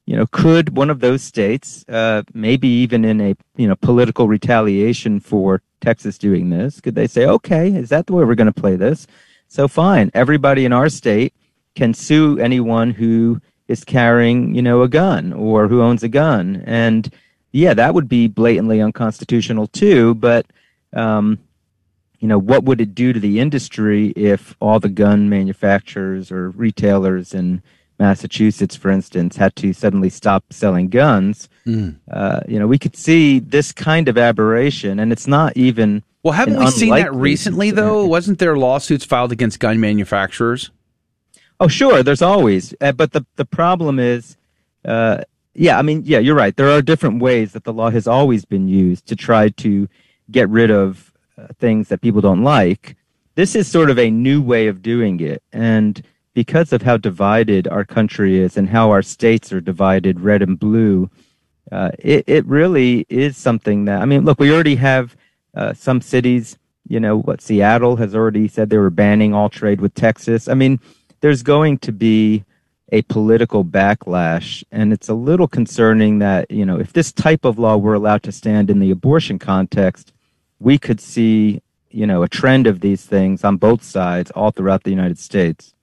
you know, could one of those states, uh, maybe even in a you know political retaliation for Texas doing this, could they say, okay, is that the way we're going to play this? So fine, everybody in our state can sue anyone who is carrying, you know, a gun or who owns a gun. And yeah, that would be blatantly unconstitutional too. But, um, you know, what would it do to the industry if all the gun manufacturers or retailers in Massachusetts, for instance, had to suddenly stop selling guns? Mm. Uh, you know, we could see this kind of aberration, and it's not even. Well, haven't we seen that recently, though? Wasn't there lawsuits filed against gun manufacturers? Oh, sure. There's always, uh, but the the problem is, uh, yeah. I mean, yeah, you're right. There are different ways that the law has always been used to try to get rid of uh, things that people don't like. This is sort of a new way of doing it, and because of how divided our country is and how our states are divided, red and blue, uh, it it really is something that I mean. Look, we already have uh, some cities. You know, what Seattle has already said they were banning all trade with Texas. I mean there's going to be a political backlash. And it's a little concerning that, you know, if this type of law were allowed to stand in the abortion context, we could see, you know, a trend of these things on both sides all throughout the United States.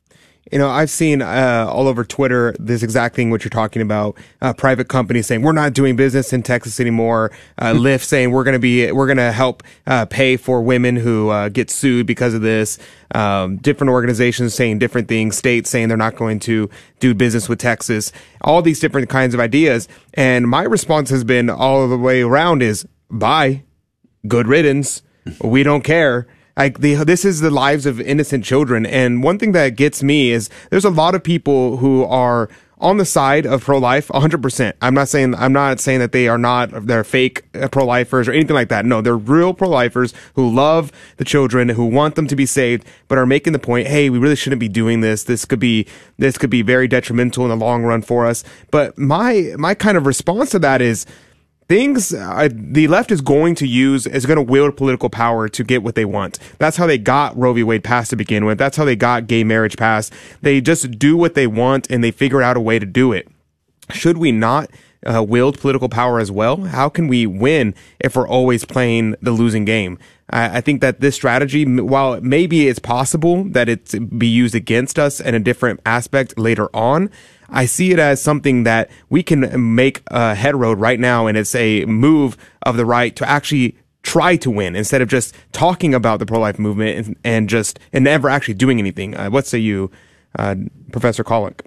You know, I've seen uh, all over Twitter this exact thing what you're talking about. Uh, private companies saying we're not doing business in Texas anymore. Uh, Lyft saying we're going to be we're going to help uh, pay for women who uh, get sued because of this. Um, different organizations saying different things. States saying they're not going to do business with Texas. All these different kinds of ideas. And my response has been all the way around is bye, good riddance. We don't care. Like the, this is the lives of innocent children. And one thing that gets me is there's a lot of people who are on the side of pro-life 100%. I'm not saying, I'm not saying that they are not, they're fake uh, pro-lifers or anything like that. No, they're real pro-lifers who love the children, who want them to be saved, but are making the point, hey, we really shouldn't be doing this. This could be, this could be very detrimental in the long run for us. But my, my kind of response to that is, things uh, the left is going to use is going to wield political power to get what they want. That's how they got Roe v. Wade passed to begin with. That's how they got gay marriage passed. They just do what they want and they figure out a way to do it. Should we not uh, wield political power as well? How can we win if we're always playing the losing game? I, I think that this strategy, while maybe it's possible that it be used against us in a different aspect later on, I see it as something that we can make a head road right now, and it's a move of the right to actually try to win instead of just talking about the pro-life movement and, and just and never actually doing anything. Uh, what say you, uh, Professor Kolenc?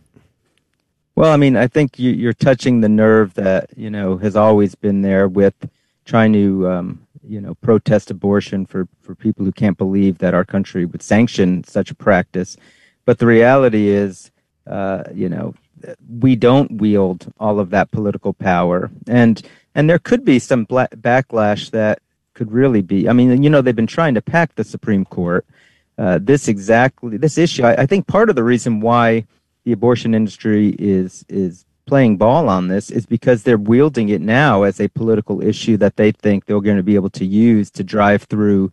Well, I mean, I think you, are touching the nerve that you know has always been there with trying to um, you know protest abortion for for people who can't believe that our country would sanction such a practice. But the reality is, uh, you know, we don't wield all of that political power, and and there could be some bla- backlash that could really be. I mean, you know, they've been trying to pack the Supreme Court. Uh, this exactly this issue. I, I think part of the reason why the abortion industry is is playing ball on this is because they're wielding it now as a political issue that they think they're going to be able to use to drive through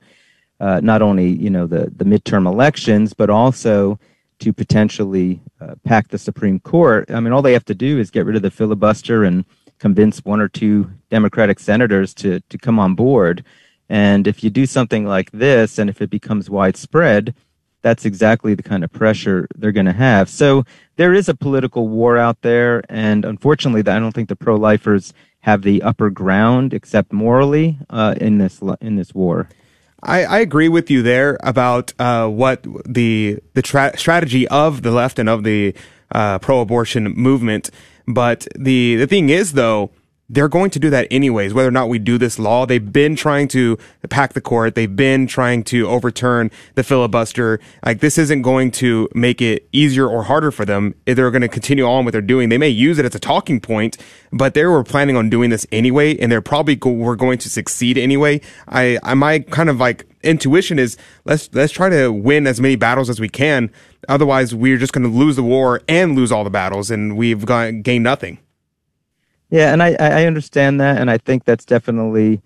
uh, not only you know the the midterm elections but also to potentially uh, pack the Supreme Court. I mean, all they have to do is get rid of the filibuster and convince one or two Democratic senators to to come on board. And if you do something like this, and if it becomes widespread, that's exactly the kind of pressure they're going to have. So there is a political war out there, and unfortunately, I don't think the pro-lifers have the upper ground, except morally, uh, in this in this war. I, I agree with you there about uh, what the the tra- strategy of the left and of the uh, pro-abortion movement. But the the thing is, though, they're going to do that anyways, whether or not we do this law. They've been trying to pack the court. They've been trying to overturn the filibuster. Like this isn't going to make it easier or harder for them. They're going to continue on what they're doing. They may use it as a talking point, but they were planning on doing this anyway, and they're probably go- were going to succeed anyway. I, I, my kind of like intuition is let's, let's try to win as many battles as we can. Otherwise, we're just going to lose the war and lose all the battles, and we've got, gained nothing. Yeah, and I, I understand that, and I think that's definitely.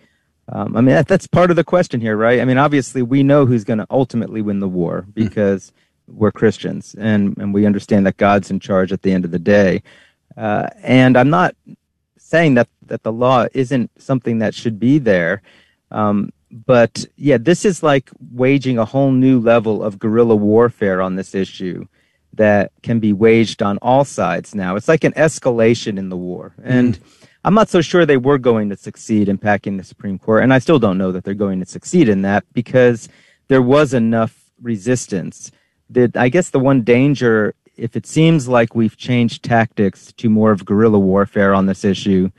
Um, I mean, that, that's part of the question here, right? I mean, obviously, we know who's going to ultimately win the war hmm. because mm. we're Christians, and and we understand that God's in charge at the end of the day. Uh, and I'm not saying that that the law isn't something that should be there, um, but yeah, this is like waging a whole new level of guerrilla warfare on this issue that can be waged on all sides now. It's like an escalation in the war. And mm. I'm not so sure they were going to succeed in packing the Supreme Court. And I still don't know that they're going to succeed in that because there was enough resistance. That I guess the one danger, if it seems like we've changed tactics to more of guerrilla warfare on this issue,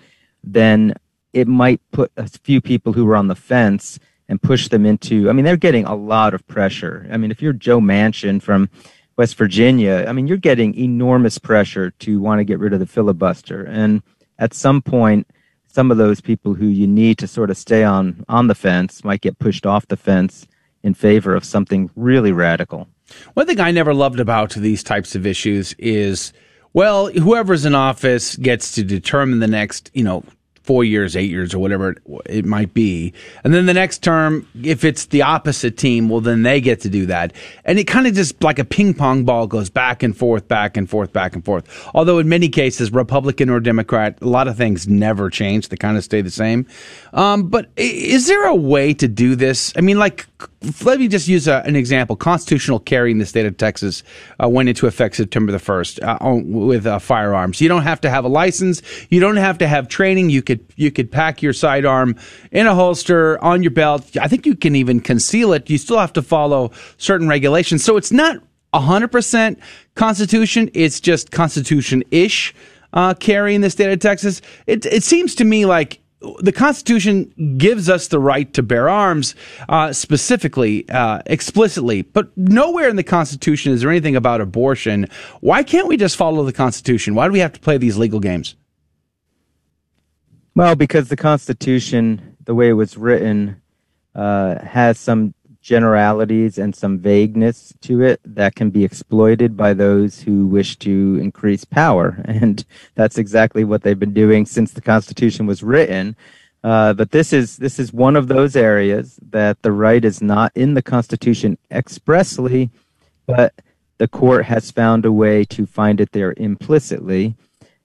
then it might put a few people who were on the fence and push them into. I mean, they're getting a lot of pressure. I mean, if you're Joe Manchin from West Virginia, I mean, you're getting enormous pressure to want to get rid of the filibuster. And at some point, some of those people who you need to sort of stay on, on the fence might get pushed off the fence in favor of something really radical. One thing I never loved about these types of issues is, well, whoever's in office gets to determine the next, you know, four years, eight years, or whatever it might be. And then the next term, if it's the opposite team, well, then they get to do that. And it kind of just like a ping pong ball goes back and forth, back and forth, back and forth. Although in many cases, Republican or Democrat, a lot of things never change. They kind of stay the same. Um, but is there a way to do this? I mean, like, let me just use a, an example. Constitutional carry in the state of Texas uh, went into effect September the 1st uh, with uh, firearms. You don't have to have a license. You don't have to have training. You could, you could pack your sidearm in a holster on your belt. I think you can even conceal it. You still have to follow certain regulations. So it's not 100% Constitution. It's just Constitution ish. Uh, carry in the state of Texas. It, it seems to me like the Constitution gives us the right to bear arms uh, specifically, uh, explicitly, but nowhere in the Constitution is there anything about abortion. Why can't we just follow the Constitution? Why do we have to play these legal games? Well, because the Constitution, the way it was written, uh, has some generalities and some vagueness to it that can be exploited by those who wish to increase power. And that's exactly what they've been doing since the Constitution was written. Uh, but this is this is one of those areas that the right is not in the Constitution expressly, but the court has found a way to find it there implicitly.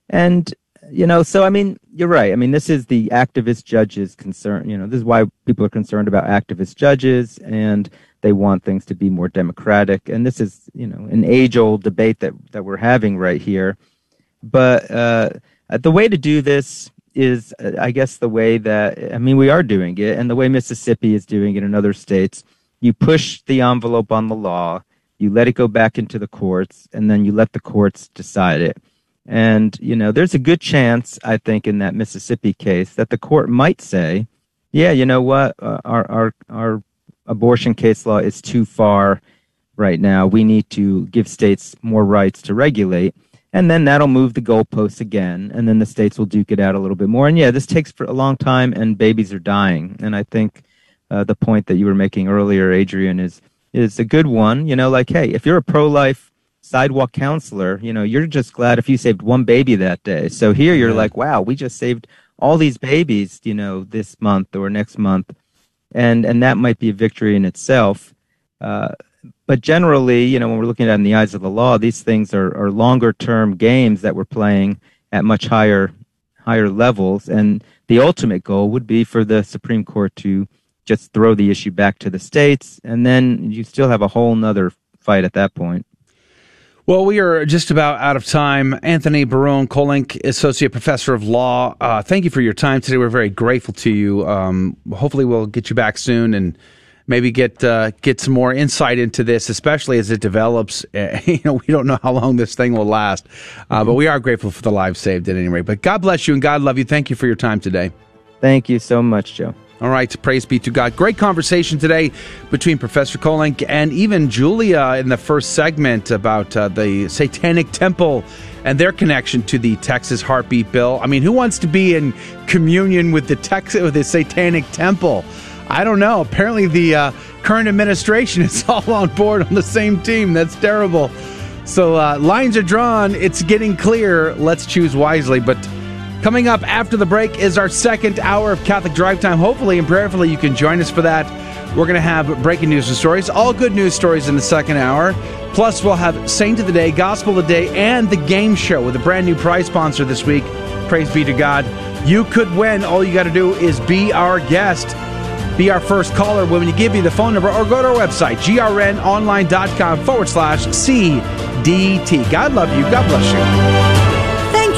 And you know, so I mean, you're right. I mean, this is the activist judges' concern. You know, this is why people are concerned about activist judges, and they want things to be more democratic. And this is, you know, an age-old debate that that we're having right here. But uh, the way to do this is, uh, I guess, the way that I mean, we are doing it, and the way Mississippi is doing it in other states. You push the envelope on the law, you let it go back into the courts, and then you let the courts decide it And, you know, there's a good chance, I think, in that Mississippi case that the court might say, yeah, you know what, uh, our, our, our abortion case law is too far right now. We need to give states more rights to regulate. And then that'll move the goalposts again. And then the states will duke it out a little bit more. And yeah, this takes for a long time and babies are dying. And I think uh, the point that you were making earlier, Adrian, is, is a good one. You know, like, hey, if you're a pro life sidewalk counselor, you know, you're just glad if you saved one baby that day. So here you're yeah. like, wow, we just saved all these babies, you know, this month or next month. And, and that might be a victory in itself. Uh, but generally, you know, when we're looking at it in the eyes of the law, these things are, are longer term games that we're playing at much higher higher levels. And the ultimate goal would be for the Supreme Court to just throw the issue back to the states, and then you still have a whole nother fight at that point. Well, we are just about out of time. Anthony Barone Kolenc, Associate Professor of Law, uh, thank you for your time today. We're very grateful to you. Um, hopefully, we'll get you back soon and maybe get uh, get some more insight into this, especially as it develops. you know, we don't know how long this thing will last, uh, but we are grateful for the lives saved at any rate. But God bless you and God love you. Thank you for your time today. Thank you so much, Joe. All right, praise be to God. Great conversation today between Professor Kolenc and even Julia in the first segment about uh, the Satanic Temple and their connection to the Texas Heartbeat Bill. I mean, who wants to be in communion with the Texas with the Satanic Temple? I don't know. Apparently, the uh, current administration is all on board on the same team. That's terrible. So uh, lines are drawn. It's getting clear. Let's choose wisely. But coming up after the break is our second hour of Catholic Drive Time. Hopefully and prayerfully, you can join us for that. We're going to have breaking news and stories, all good news stories in the second hour. Plus, we'll have Saint of the Day, Gospel of the Day, and the game show with a brand new prize sponsor this week. Praise be to God. You could win. All you got to do is be our guest be our first caller when we give you the phone number or go to our website, grnonline.com forward slash CDT. God love you. God bless you.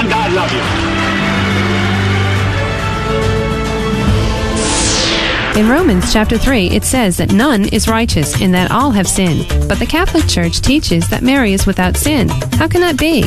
and God love you. In Romans chapter 3, it says that none is righteous in that all have sinned. But the Catholic Church teaches that Mary is without sin. How can that be?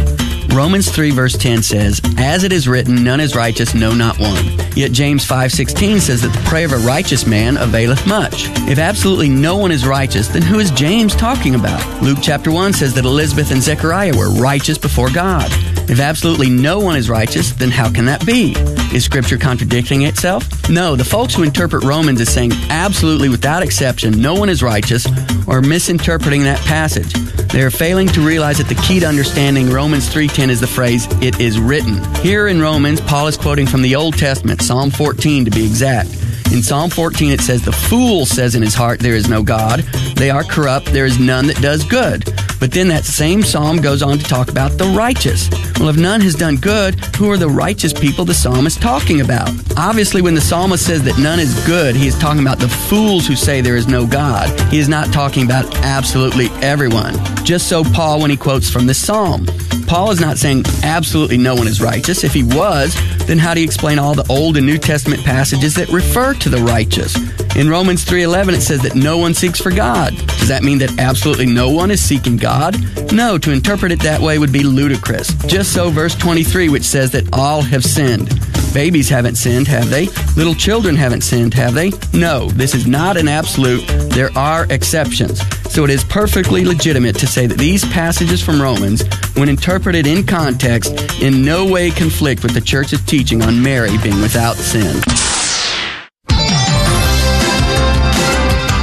Romans 3 verse 10 says, As it is written, none is righteous, no not one. Yet James 5.16 says that the prayer of a righteous man availeth much. If absolutely no one is righteous, then who is James talking about? Luke chapter 1 says that Elizabeth and Zechariah were righteous before God. If absolutely no one is righteous, then how can that be? Is Scripture contradicting itself? No, the folks who interpret Romans as saying absolutely without exception no one is righteous are misinterpreting that passage. They are failing to realize that the key to understanding Romans 3:10 is the phrase "it is written." Here in Romans, Paul is quoting from the Old Testament, Psalm 14 to be exact. In Psalm 14, it says, The fool says in his heart, There is no God. They are corrupt. There is none that does good. But then that same psalm goes on to talk about the righteous. Well, if none has done good, who are the righteous people the psalm is talking about? Obviously, when the psalmist says that none is good, he is talking about the fools who say there is no God. He is not talking about absolutely everyone. Just so Paul when he quotes from this psalm. Paul is not saying absolutely no one is righteous. If he was, then how do you explain all the Old and New Testament passages that refer to the righteous? In Romans 3:11 it says that no one seeks for God. Does that mean that absolutely no one is seeking God? No, to interpret it that way would be ludicrous. Just so verse 23 which says that all have sinned. Babies haven't sinned, have they? Little children haven't sinned, have they? No, this is not an absolute. There are exceptions. So it is perfectly legitimate to say that these passages from Romans, when interpreted in context, in no way conflict with the church's teaching on Mary being without sin.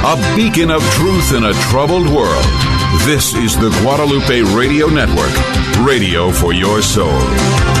A beacon of truth in a troubled world. This is the Guadalupe Radio Network, radio for your soul.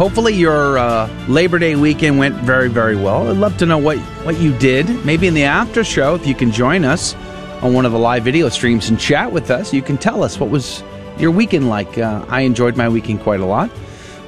Hopefully, your uh, Labor Day weekend went very, very well. I'd love to know what, what you did. Maybe in the after show, if you can join us on one of the live video streams and chat with us, you can tell us what was your weekend like. Uh, I enjoyed my weekend quite a lot.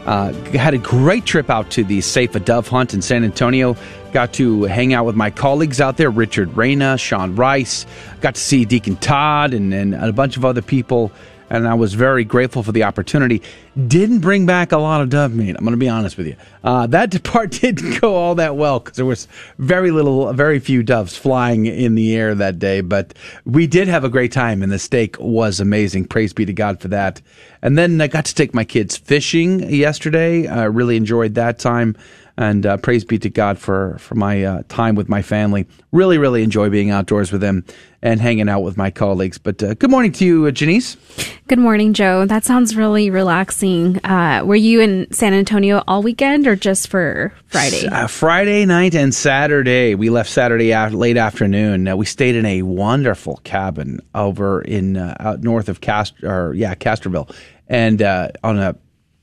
Uh, had a great trip out to the Safe a Dove hunt in San Antonio. Got to hang out with my colleagues out there, Richard Reyna, Sean Rice. Got to see Deacon Todd and, and a bunch of other people and I was very grateful for the opportunity. Didn't bring back a lot of dove meat. I'm going to be honest with you. Uh, that part didn't go all that well because there was very little, very few doves flying in the air that day. But we did have a great time, and the steak was amazing. Praise be to God for that. And then I got to take my kids fishing yesterday. I really enjoyed that time and uh, praise be to God for for my uh, time with my family. Really, really enjoy being outdoors with them and hanging out with my colleagues. But uh, good morning to you, uh, Janice. Good morning, Joe. That sounds really relaxing. Uh, were you in San Antonio all weekend or just for Friday? Uh, Friday night and Saturday. We left Saturday af- late afternoon. we stayed in a wonderful cabin over in out north of Cast or yeah Castroville, and on a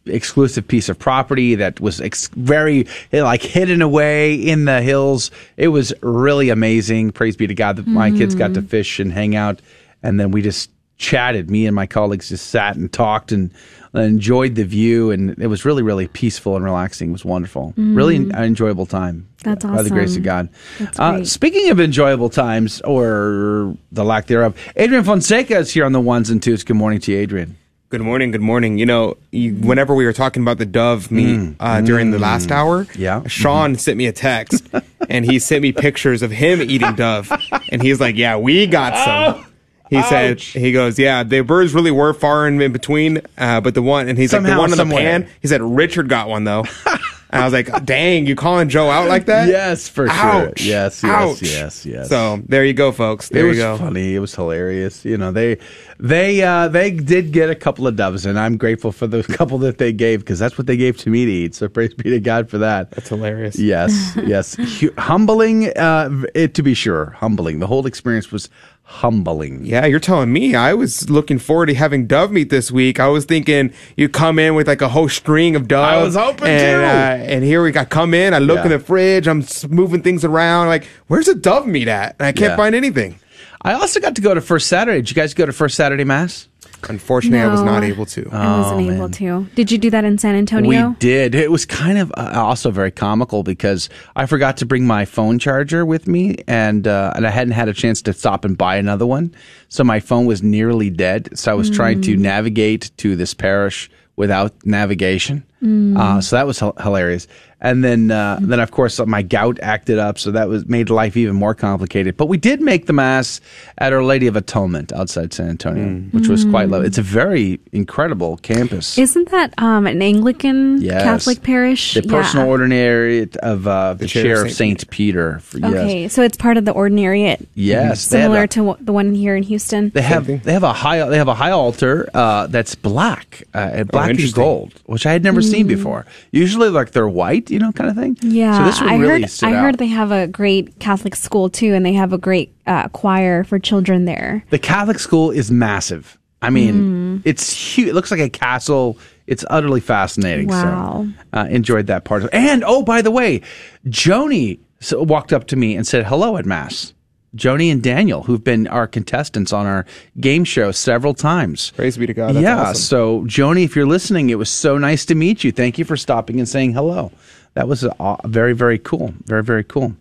exclusive piece of property that was ex- very like hidden away in the hills. It was really amazing. Praise be to God that my kids got to fish and hang out, and then we just chatted. Me and my colleagues just sat and talked and enjoyed the view, and it was really, really peaceful and relaxing. It was wonderful. Mm. Really an enjoyable time. That's awesome. By the grace of. God. Uh, speaking of enjoyable times, or the lack thereof, Adrian Fonseca is here on the ones and twos. Good morning to you, Adrian. Good morning. Good morning. You know, you, whenever we were talking about the dove meat uh, during the last hour, Mm. yeah, Sean sent me a text, and he sent me pictures of him eating dove, and he's like, "Yeah, we got some." He said, "He goes, yeah, the birds really were far in between, uh, but the one, and he's like, the one in the somewhere. pan." He said, "Richard got one though." And I was like, "Dang, you calling Joe out like that?" Yes, for sure. Ouch. Yes, yes, Ouch. yes, yes. So there you go, folks. There it was you go. funny. It was hilarious. You know, they they uh, they did get a couple of doves, and I'm grateful for the couple that they gave because that's what they gave to me to eat. So praise be to God for that. That's hilarious. Yes, yes. Humbling, uh, it to be sure. Humbling. The whole experience was humbling. Yeah, you're telling me. I was looking forward to having dove meat this week. I was thinking you come in with like a whole string of dove. I was hoping and, too. Uh, and here we got come in. I look Yeah. in the fridge. I'm moving things around. Like, where's the dove meat at? And I can't Yeah. find anything. I also got to go to First Saturday. Did you guys go to First Saturday Mass? Unfortunately, I was No. not able to. I wasn't Oh, able to. Did you do that in San Antonio? We did. It was kind of uh, also very comical because I forgot to bring my phone charger with me, and uh, and I hadn't had a chance to stop and buy another one, so my phone was nearly dead. So I was trying to Mm. navigate to this parish without navigation. Mm. Uh, so that was h- hilarious. And then, uh, then of course, my gout acted up, so that was made life even more complicated. But we did make the mass at Our Lady of Atonement outside San Antonio, which was quite Mm. lovely. It's a very incredible campus. Isn't that um, an Anglican Yes. Catholic parish? The personal Yeah. ordinariate of uh, the, chair, of Saint Peter. For, Okay, Yes, so it's part of the ordinariate. Yes, they have similar a- to wh- the one here in Houston. they have they have a high they have a high altar uh, that's black, uh, and black and gold, which I had never seen Mm. before. Usually, like they're white, you know, kind of thing. Yeah, So this one I really heard. stood I out. heard they have a great Catholic school too, and they have a great uh, choir for children there. The Catholic school is massive. I mean, Mm. it's huge. It looks like a castle. It's utterly fascinating. Wow. So, uh, enjoyed that part. And oh, by the way, Joni walked up to me and said hello at mass. Joni and Daniel, who've been our contestants on our game show several times. Praise be to God. That's yeah. awesome. So, Joni, if you're listening, it was so nice to meet you. Thank you for stopping and saying hello. That was uh, very, very cool. Very, very cool.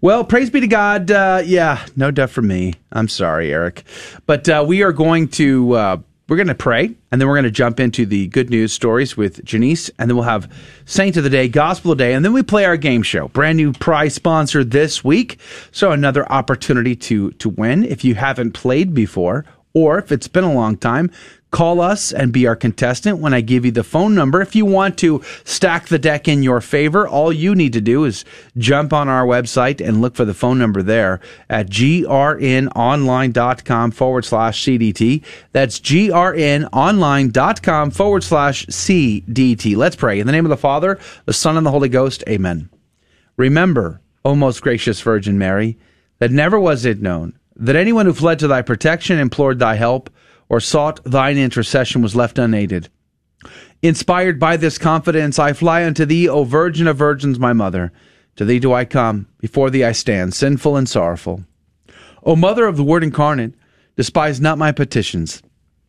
Well, praise be to God. Uh, yeah, no death for me. I'm sorry, Eric. But uh, we are going to. Uh, we're going to pray, and then we're going to jump into the good news stories with Janice, and then we'll have Saint of the Day, Gospel of the Day, and then we play our game show. Brand new prize sponsor this week, so another opportunity to to win. If you haven't played before, or if it's been a long time, call us and be our contestant when I give you the phone number. If you want to stack the deck in your favor, all you need to do is jump on our website and look for the phone number there at grnonline.com forward slash CDT. That's grnonline.com forward slash CDT. Let's pray. In the name of the Father, the Son, and the Holy Ghost, amen. Remember, O most gracious Virgin Mary, that never was it known that anyone who fled to thy protection, implored thy help, or sought thine intercession was left unaided. Inspired by this confidence, I fly unto thee, O Virgin of Virgins, my mother. To thee do I come, before thee I stand, sinful and sorrowful. O Mother of the Word incarnate, despise not my petitions,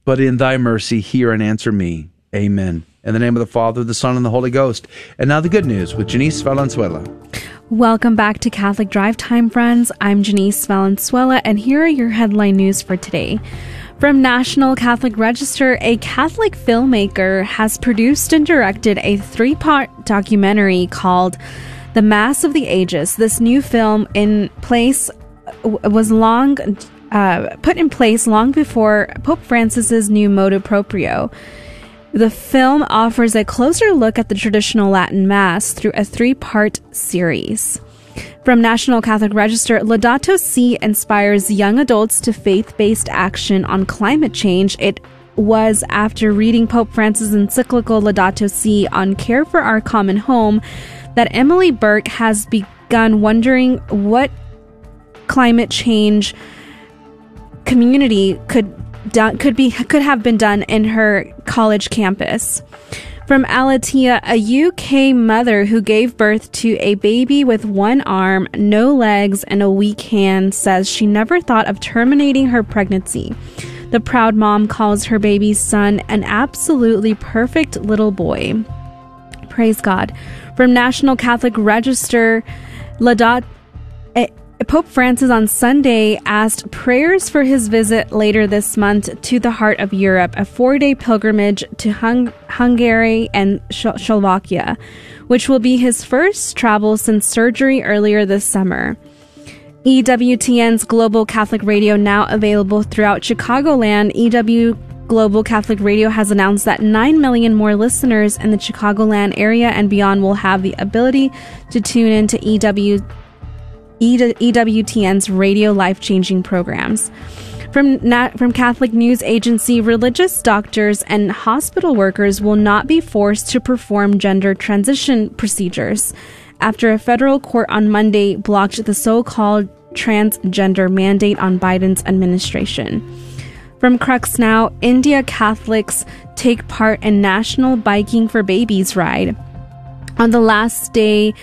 but in thy mercy hear and answer me. Amen. In the name of the Father, the Son, and the Holy Ghost. And now the good news with Janice Valenzuela. Welcome back to Catholic Drive Time, friends. I'm Janice Valenzuela, and here are your headline news for today. From National Catholic Register, a Catholic filmmaker has produced and directed a three part documentary called The Mass of the Ages. This new film in place was long uh, put in place long before Pope Francis's new motu proprio. The film offers a closer look at the traditional Latin Mass through a three part series. From National Catholic Register, Laudato Si inspires young adults to faith based action on climate change. It was after reading Pope Francis' encyclical Laudato Si on care for our common home that Emily Burke has begun wondering what climate change community could done could be could have been done in her college campus. From Aleteia, a UK mother who gave birth to a baby with one arm, no legs, and a weak hand says she never thought of terminating her pregnancy. The proud mom calls her baby's son an absolutely perfect little boy. Praise God. From National Catholic Register, Ladat Pope Francis on Sunday asked prayers for his visit later this month to the heart of Europe, a four day pilgrimage to Hung- Hungary and Slovakia, which will be his first travel since surgery earlier this summer. EWTN's Global Catholic Radio now available throughout Chicagoland. EW Global Catholic Radio has announced that 9 million more listeners in the Chicagoland area and beyond will have the ability to tune into EW EWTN's radio life changing programs. From, from Catholic News Agency, religious doctors and hospital workers will not be forced to perform gender transition procedures after a federal court on Monday blocked the so called transgender mandate on Biden's administration. From Crux Now, India Catholics take part in National Biking for Babies ride. On the last day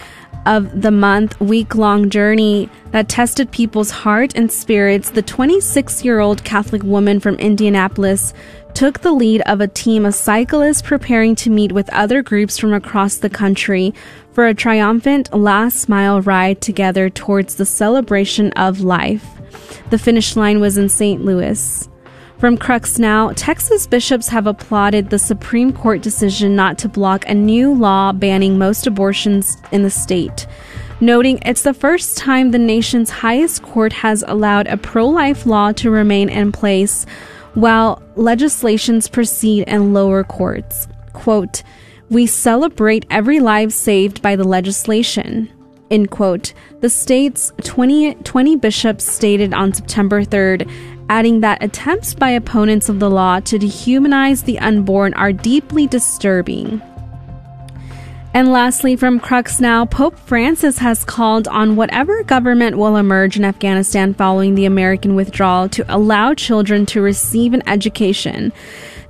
of the month week long journey that tested people's heart and spirits, the 26 year old Catholic woman from Indianapolis took the lead of a team of cyclists preparing to meet with other groups from across the country for a triumphant last mile ride together towards the celebration of life. The finish line was in St. Louis. From Crux Now, Texas bishops have applauded the Supreme Court decision not to block a new law banning most abortions in the state, noting it's the first time the nation's highest court has allowed a pro life law to remain in place while legislations proceed in lower courts. Quote, We celebrate every life saved by the legislation. End quote. The state's 20, 20 bishops stated on September 3rd adding that attempts by opponents of the law to dehumanize the unborn are deeply disturbing. And lastly, from Crux Now, Pope Francis has called on whatever government will emerge in Afghanistan following the American withdrawal to allow children to receive an education.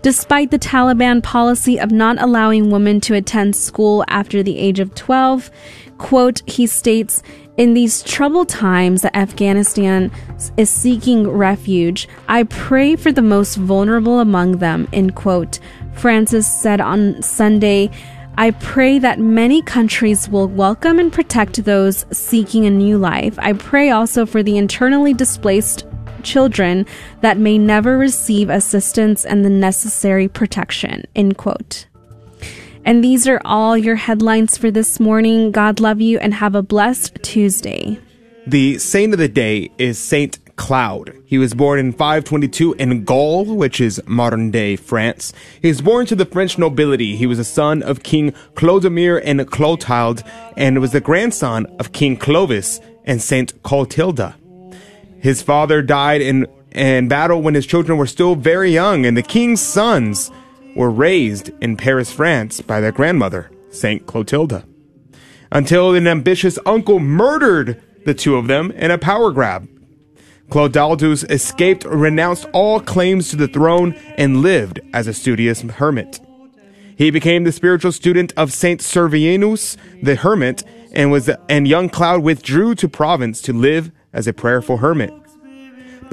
Despite the Taliban policy of not allowing women to attend school after the age of 12, Quote, he states, in these troubled times that Afghanistan is seeking refuge, I pray for the most vulnerable among them, end quote. Francis said on Sunday, I pray that many countries will welcome and protect those seeking a new life. I pray also for the internally displaced children that may never receive assistance and the necessary protection. End quote. And these are all your headlines for this morning. God love you and have a blessed Tuesday. The saint of the day is Saint Cloud. He was born in 522 in Gaul, which is modern day France. He was born to the French nobility. He was a son of King Clodomir and Clotilde and was the grandson of King Clovis and Saint Clotilda. His father died in, in battle when his children were still very young, and the king's sons were raised in Paris, France by their grandmother, Saint Clotilda. Until an ambitious uncle murdered the two of them in a power grab. Clodoaldus escaped, renounced all claims to the throne, and lived as a studious hermit. He became the spiritual student of Saint Severinus the hermit, and was and young Cloud withdrew to Provence to live as a prayerful hermit.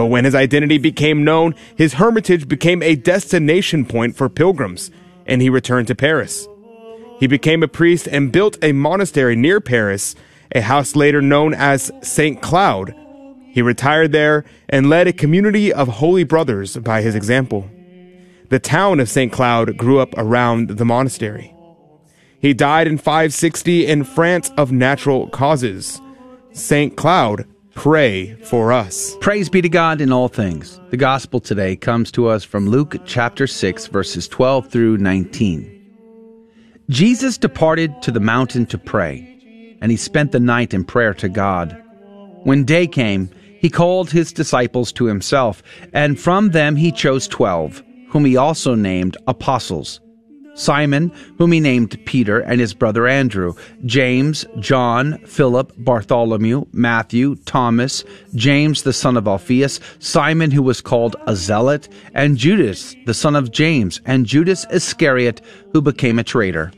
But when his identity became known, his hermitage became a destination point for pilgrims, and he returned to Paris. He became a priest and built a monastery near Paris, a house later known as St. Cloud. He retired there and led a community of holy brothers by his example. The town of St. Cloud grew up around the monastery. He died in 560 in France of natural causes. St. Cloud pray for us. Praise be to God in all things. The gospel today comes to us from Luke chapter 6, verses 12 through 19. Jesus departed to the mountain to pray, and he spent the night in prayer to God. When day came, he called his disciples to himself, and from them he chose twelve, whom he also named apostles Simon, whom he named Peter, and his brother Andrew, James, John, Philip, Bartholomew, Matthew, Thomas, James the son of Alphaeus, Simon who was called a zealot, and Judas the son of James, and Judas Iscariot who became a traitor.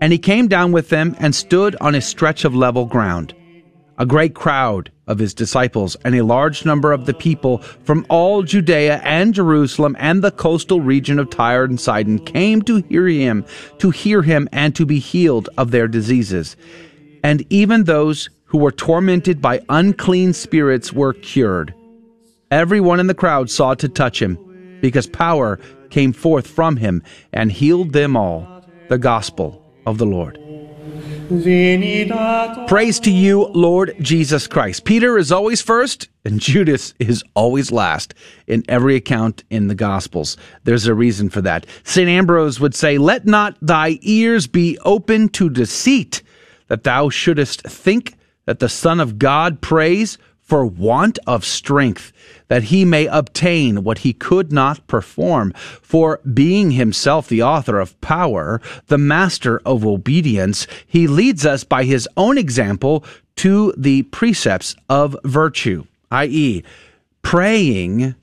And he came down with them and stood on a stretch of level ground. A great crowd of his disciples and a large number of the people from all Judea and Jerusalem and the coastal region of Tyre and Sidon came to hear him, to hear him and to be healed of their diseases. And even those who were tormented by unclean spirits were cured. Everyone in the crowd sought to touch him, because power came forth from him and healed them all. The gospel of the Lord. Praise to you, Lord Jesus Christ. Peter is always first, and Judas is always last in every account in the Gospels. There's a reason for that. St. Ambrose would say, Let not thy ears be open to deceit, that thou shouldest think that the Son of God prays for want of strength, that he may obtain what he could not perform. For being himself the author of power, the master of obedience, he leads us by his own example to the precepts of virtue, i.e., praying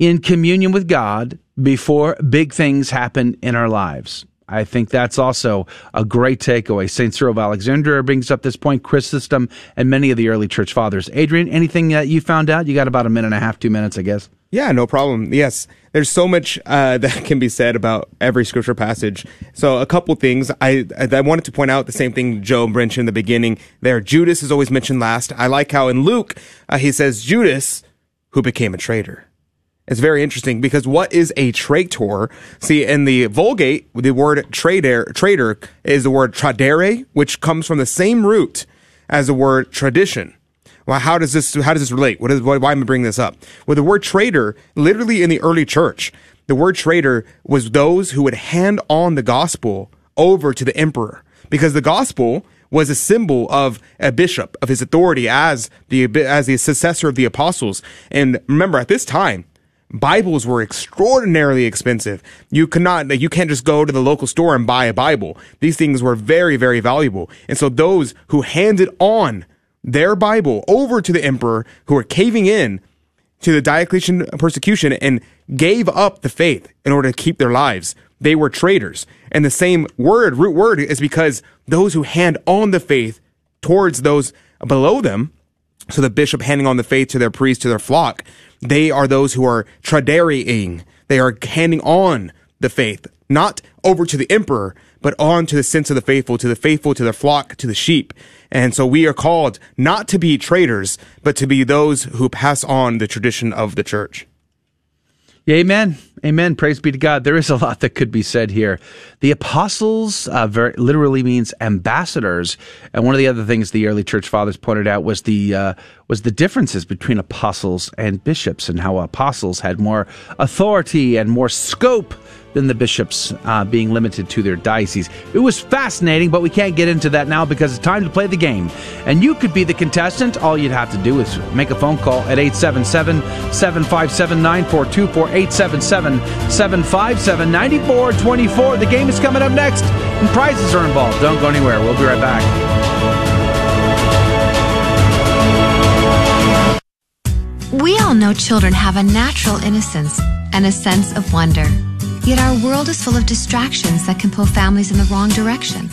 in communion with God before big things happen in our lives. I think that's also a great takeaway. St. Cyril of Alexandria brings up this point, Chris Chrysostom, and many of the early church fathers. Adrian, anything that you found out? You got about a minute and a half, two minutes, I guess. Yeah, no problem. Yes, there's so much uh, that can be said about every scripture passage. So, a couple things. I I wanted to point out the same thing Joe mentioned in the beginning. There, Judas is always mentioned last. I like how in Luke uh, he says Judas, who became a traitor. It's very interesting because what is a traitor? See, in the Vulgate, the word trader, trader is the word tradere, which comes from the same root as the word tradition. Well, how does this, how does this relate? What is, why am I bringing this up? Well, the word traitor, literally in the early church, the word traitor was those who would hand on the gospel over to the emperor because the gospel was a symbol of a bishop, of his authority as the, as the successor of the apostles. And remember, at this time, Bibles were extraordinarily expensive. You could not, you can't just go to the local store and buy a Bible. These things were very, very valuable. And so those who handed on their Bible over to the emperor, who were caving in to the Diocletian persecution and gave up the faith in order to keep their lives, they were traitors. And the same word, root word, is because those who hand on the faith towards those below them, so the bishop handing on the faith to their priest, to their flock, they are those who are traderying. They are handing on the faith, not over to the emperor, but on to the sense of the faithful, to the faithful, to the flock, to the sheep. And so we are called not to be traitors, but to be those who pass on the tradition of the church. Amen. Amen. Praise be to God. There is a lot that could be said here. The apostles uh, very, literally means ambassadors, and one of the other things the early church fathers pointed out was the uh, was the differences between apostles and bishops, and how apostles had more authority and more scope than the bishops uh, being limited to their diocese. It was fascinating, but we can't get into that now because it's time to play the game. And you could be the contestant. All you'd have to do is make a phone call at 877 757 9424 877 757 9424. The game is coming up next, and prizes are involved. Don't go anywhere. We'll be right back. We all know children have a natural innocence and a sense of wonder. Yet our world is full of distractions that can pull families in the wrong direction.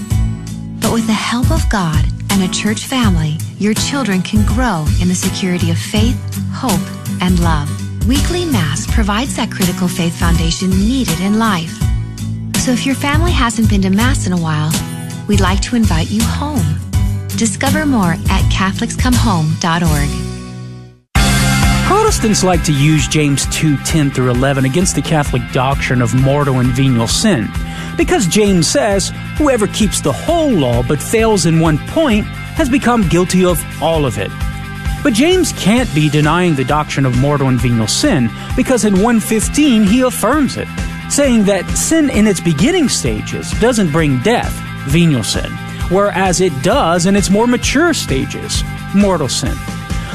But with the help of God and a church family, your children can grow in the security of faith, hope, and love. Weekly Mass provides that critical faith foundation needed in life. So if your family hasn't been to Mass in a while, we'd like to invite you home. Discover more at CatholicsComeHome.org. Protestants like to use James 2 10 through 11 against the Catholic doctrine of mortal and venial sin. Because James says, whoever keeps the whole law but fails in one point has become guilty of all of it. But James can't be denying the doctrine of mortal and venial sin because in 115 he affirms it, saying that sin in its beginning stages doesn't bring death, venial sin, whereas it does in its more mature stages, mortal sin.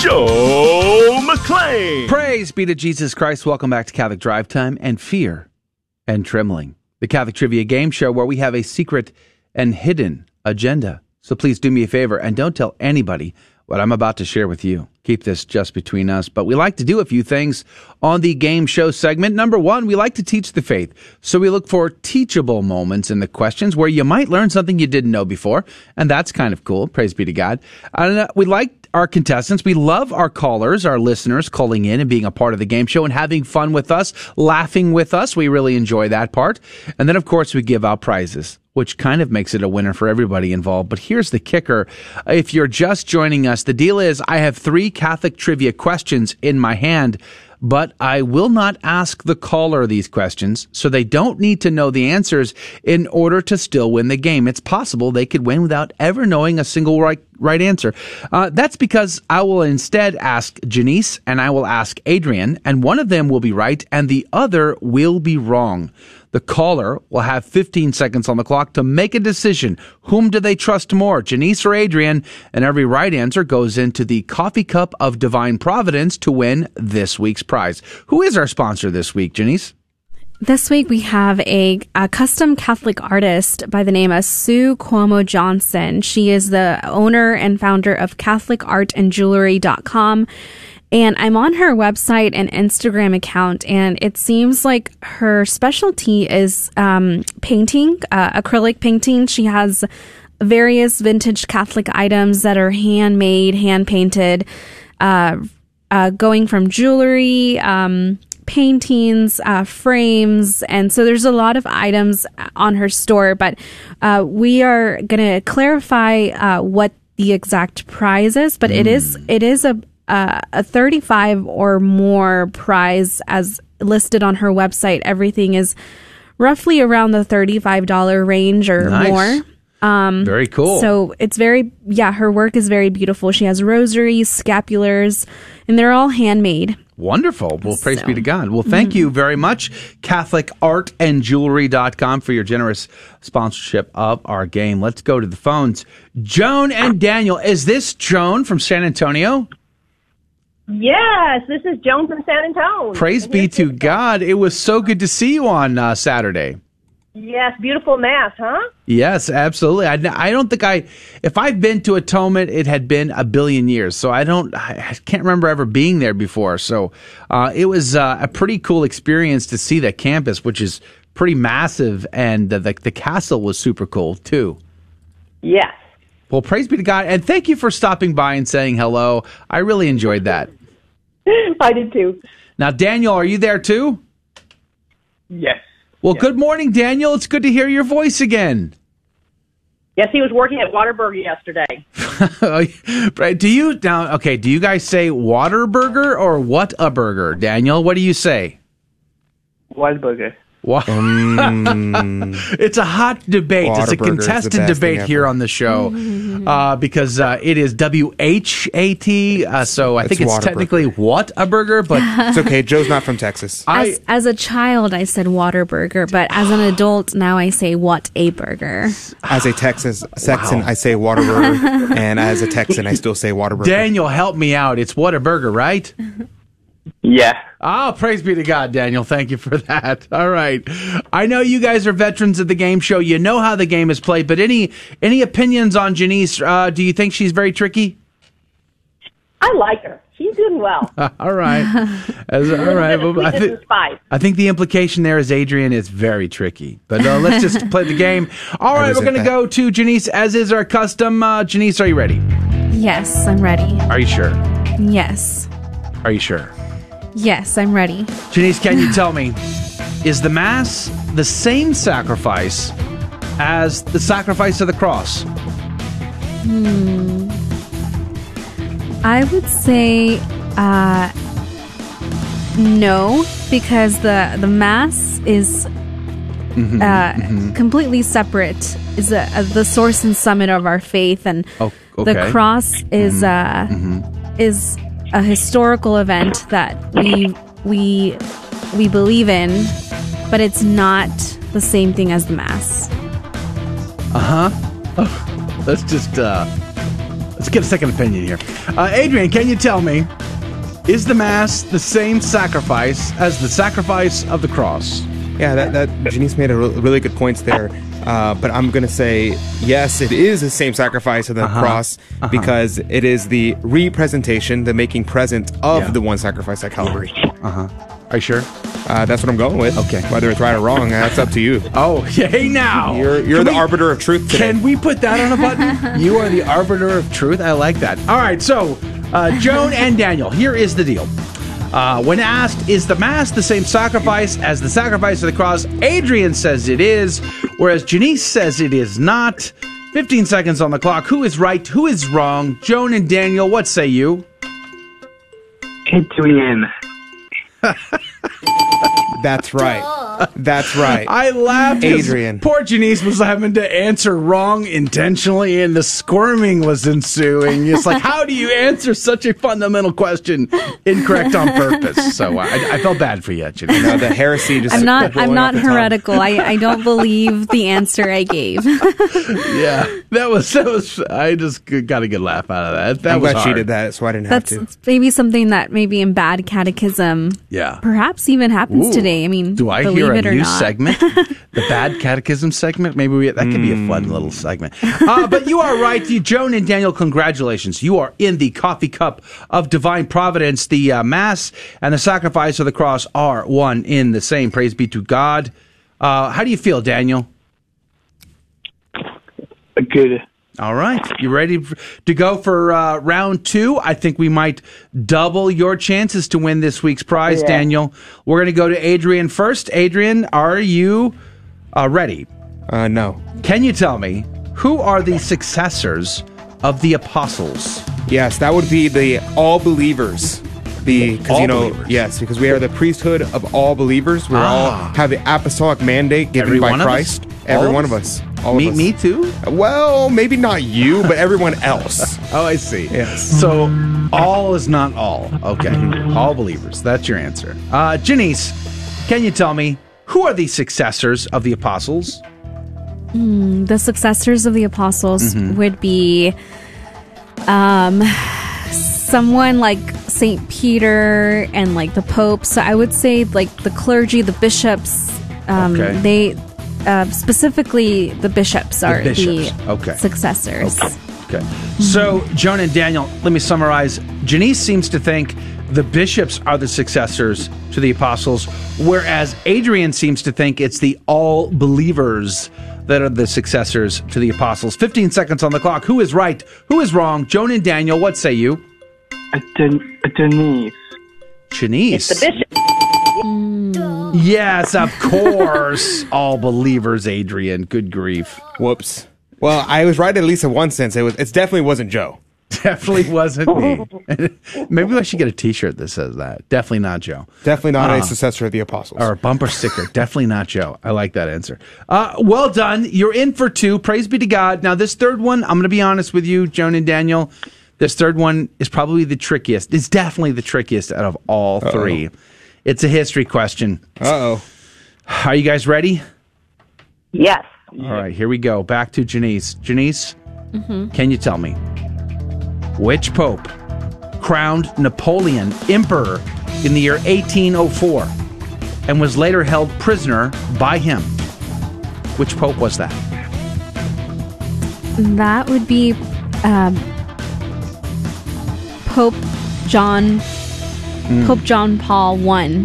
Joe McClane. Praise be to Jesus Christ. Welcome back to Catholic Drive Time and Fear and Trembling, the Catholic Trivia Game Show where we have a secret and hidden agenda. So please do me a favor and don't tell anybody what I'm about to share with you. Keep this just between us. But we like to do a few things on the game show segment. Number one, we like to teach the faith. So we look for teachable moments in the questions where you might learn something you didn't know before. And that's kind of cool. Praise be to God. And uh, we like our contestants. We love our callers, our listeners calling in and being a part of the game show and having fun with us, laughing with us. We really enjoy that part. And then, of course, we give out prizes which kind of makes it a winner for everybody involved. But here's the kicker. If you're just joining us, the deal is I have three Catholic trivia questions in my hand, but I will not ask the caller these questions, so they don't need to know the answers in order to still win the game. It's possible they could win without ever knowing a single right, right answer. Uh, that's because I will instead ask Janice and I will ask Adrian, and one of them will be right and the other will be wrong. The caller will have 15 seconds on the clock to make a decision. Whom do they trust more, Janice or Adrian? And every right answer goes into the coffee cup of divine providence to win this week's prize. Who is our sponsor this week, Janice? This week we have a, a custom Catholic artist by the name of Sue Cuomo Johnson. She is the owner and founder of CatholicArtAndJewelry.com. And I'm on her website and Instagram account, and it seems like her specialty is um, painting, uh, acrylic painting. She has various vintage Catholic items that are handmade, hand painted, uh, uh, going from jewelry, um, paintings, uh, frames, and so there's a lot of items on her store. But uh, we are going to clarify uh, what the exact prize is. But it is it is a uh, a 35 or more prize as listed on her website. Everything is roughly around the $35 range or Nice. more. Um, Very cool. So it's very, yeah, her work is very beautiful. She has rosaries, scapulars, and they're all handmade. Wonderful. Well, praise So- be to God. Well, thank you very much, CatholicArtAndJewelry.com, for your generous sponsorship of our game. Let's go to the phones. Joan and Daniel. Is this Joan from San Antonio? Yes, this is Joan from San Antonio. Praise be to God. It was so good to see you on uh, Saturday. Yes, beautiful mass, huh? Yes, absolutely. I, I don't think I, if I've been to Atonement, it had been a billion years. So I don't, I can't remember ever being there before. So uh, it was uh, a pretty cool experience to see the campus, which is pretty massive, and the, the the castle was super cool too. Yes. Well, praise be to God, and thank you for stopping by and saying hello. I really enjoyed that. I did too. Now, Daniel, are you there too? Yes. Well, good morning, Daniel. It's good to hear your voice again. Yes, he was working at Waterburger yesterday. Oh, right, do you now? Okay, do you guys say Waterburger or what a burger, Daniel? What do you say? Wahlburger. Wa- it's a hot debate. It's a Whataburger is the contested debate here on the show uh, because uh, it is W H A T. Uh, so I think It's it's technically what a burger, but It's okay. Joe's not from Texas. As, as a child, I said Waterburger, but as an adult, now I say what a burger. As a Texas Texan, I say Waterburger, and as a Texan, I still say Waterburger. Daniel, help me out. It's what a burger, right? Yeah. Oh, praise be to God, Daniel. Thank you for that. All right. I know you guys are veterans of the game show. You know how the game is played, but any any opinions on Janice? Uh, do you think she's very tricky? I like her. She's doing well. all right. As, all right. Well, I, Sweetness thi- and spice. I think the implication there is Adrian is very tricky. But uh, let's just play the game. All right, we're going to go to Janice, as is our custom. Uh, Janice, are you ready? Yes, I'm ready. Are you sure? Yes. Are you sure? Yes, I'm ready. Janice, can you tell me, is the Mass the same sacrifice as the sacrifice of the cross? Hmm. I would say uh, no, because the the mass is Mhm, uh, mhm. completely separate. Is a, a- the source and summit of our faith, and Oh, the cross is uh, is a historical event that we we we believe in, but it's not the same thing as the mass. Uh huh. let's just uh, let's get a second opinion here. Uh, Adrian, can you tell me, is the Mass the same sacrifice as the sacrifice of the cross? Yeah, that, that Janice made a re- really good points there. Uh, but I'm going to say, yes, it is the same sacrifice of the Uh-huh. cross Uh-huh. because it is the representation, the making present of Yeah. the one sacrifice at Calvary. Uh huh. Are you sure? Uh, that's what I'm going with. Okay. Whether it's right or wrong, that's up to you. Oh, hey now. You're, you're the we- arbiter of truth today. Can we put that on a button? you are the arbiter of truth. I like that. All right, so uh, Joan and Daniel, here is the deal. Uh, when asked, is the Mass the same sacrifice as the sacrifice of the cross? Adrian says it is, whereas Janice says it is not. 15 seconds on the clock. Who is right? Who is wrong? Joan and Daniel, what say you? Adrian. That's right. That's right. I laughed. Adrian. Poor Janice was having to answer wrong intentionally, and the squirming was ensuing. It's like, how do you answer such a fundamental question incorrect on purpose? So uh, I, I felt bad for you, Janice. No, the heresy just I'm not. I'm not off the tongue. heretical. I, I don't believe the answer I gave. yeah, that was that was. I just got a good laugh out of that. That I'm was glad she did that, so I didn't That's have to. it's maybe something that maybe in bad catechism, Yeah. perhaps even happens Ooh. today. I mean, Do I hear a it or new not. segment, the bad catechism segment. Maybe we, that could be a fun little segment. Uh, but you are right, you, Joan and Daniel. Congratulations, you are in the coffee cup of divine providence. The uh, mass and the sacrifice of the cross are one in the same. Praise be to God. Uh, how do you feel, Daniel? Good. All right. You ready to go for uh, round two? I think we might double your chances to win this week's prize, Yeah. Daniel. We're going to go to Adrian first. Adrian, are you uh, ready? Uh, no. Can you tell me who are the successors of the apostles? Yes, that would be the all believers. The because you know believers. yes because we are the priesthood of all believers. We Ah. all have the apostolic mandate given Every by one of us? Christ. Every All one of of us? us. All Me- of us. me too? Well, maybe not you, but everyone else. oh, I see. Yes. So all is not all. Okay. All believers. That's your answer. Uh, Janice, can you tell me who are the successors of the apostles? Hmm, the successors of the apostles Mhm. would be um, someone like Saint Peter and like the Pope. So I would say like the clergy, the bishops. Um, Okay. They uh, specifically the bishops are the, bishops. Okay. successors. Okay. So, Joan and Daniel, let me summarize. Janice seems to think the bishops are the successors to the apostles, whereas Adrian seems to think it's the all believers that are the successors to the apostles. 15 seconds on the clock. Who is right? Who is wrong? Joan and Daniel, what say you? Denise. Janice. The bishop. Yes, of course. all believers, Adrian. Good grief. Whoops. Well, I was right at least in one sense. It was. It definitely wasn't Joe. Definitely wasn't me. Maybe I should get a T-shirt that says that. Definitely not Joe. Definitely not Uh, a successor of the apostles. Or a bumper sticker. Definitely not Joe. I like that answer. Uh, well done. You're in for two. Praise be to God. Now, this third one, I'm going to be honest with you, Joan and Daniel. This third one is probably the trickiest. It's definitely the trickiest out of all Uh-oh. three. It's a history question. Uh oh. Are you guys ready? Yes. All right, here we go. Back to Janice. Janice, Mhm. can you tell me which pope crowned Napoleon emperor in the year 1804 and was later held prisoner by him? Which pope was that? That would be um, Pope John Mm. Pope John Paul one,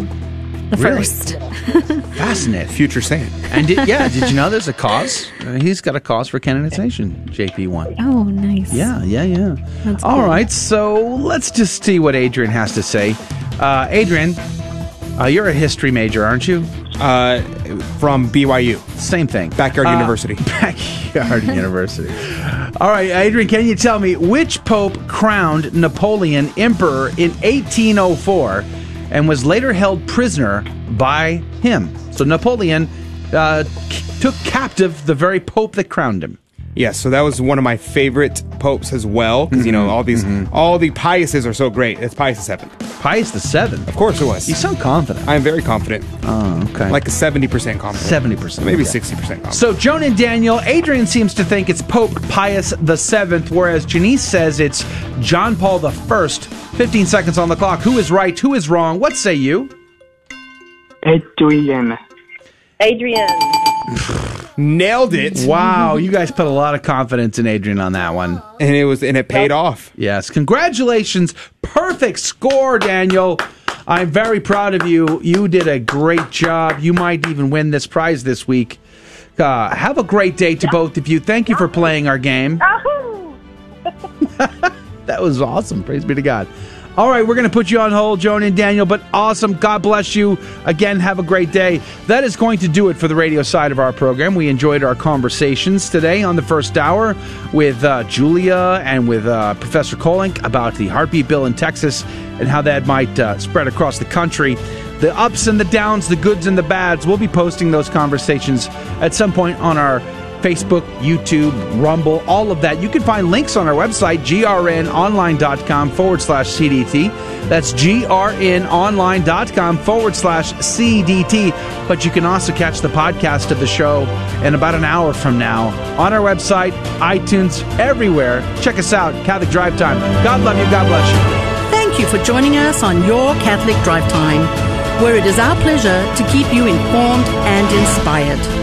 the Really? first. Fascinating. Future saint. And did, yeah, did you know there's a cause? Uh, he's got a cause for canonization, JP1. Oh, nice. Yeah, yeah, yeah. That's All cool. right, so let's just see what Adrian has to say. Uh, Adrian, uh, you're a history major, aren't you? Uh, from BYU. Same thing. Backyard Uh, University. Backyard University. All right, Adrian, can you tell me which pope crowned Napoleon emperor in 1804 and was later held prisoner by him? So Napoleon uh, took captive the very pope that crowned him. Yes, so that was one of my favorite popes as well because you know mm-hmm, all these mm-hmm. all the Piuses are so great. It's Pius the seventh. Pius the seventh. Of course it was. You sound confident. I am very confident. Oh, okay. Like a seventy percent confident. Seventy percent, maybe okay. sixty percent. So Joan and Daniel, Adrian seems to think it's Pope Pius the Seventh, whereas Janice says it's John Paul the First. Fifteen seconds on the clock. Who is right? Who is wrong? What say you? Adrian. Adrian. Nailed it. Wow, you guys put a lot of confidence in Adrian on that one. And it was and it paid off. Yes, congratulations. Perfect score, Daniel. I'm very proud of you. You did a great job. You might even win this prize this week. Uh, have a great day to both of you. Thank you for playing our game. that was awesome. Praise be to God. All right, we're going to put you on hold, Joan and Daniel, but awesome. God bless you. Again, have a great day. That is going to do it for the radio side of our program. We enjoyed our conversations today on the first hour with uh, Julia and with uh, Professor Kolenc about the heartbeat bill in Texas and how that might uh, spread across the country. The ups and the downs, the goods and the bads. We'll be posting those conversations at some point on our Facebook, YouTube, Rumble, all of that. You can find links on our website, grnonline.com forward slash CDT. That's grnonline.com forward slash CDT. But you can also catch the podcast of the show in about an hour from now on our website, iTunes, everywhere. Check us out, Catholic Drive Time. God love you. God bless you. Thank you for joining us on Your Catholic Drive Time. where it is our pleasure to keep you informed and inspired.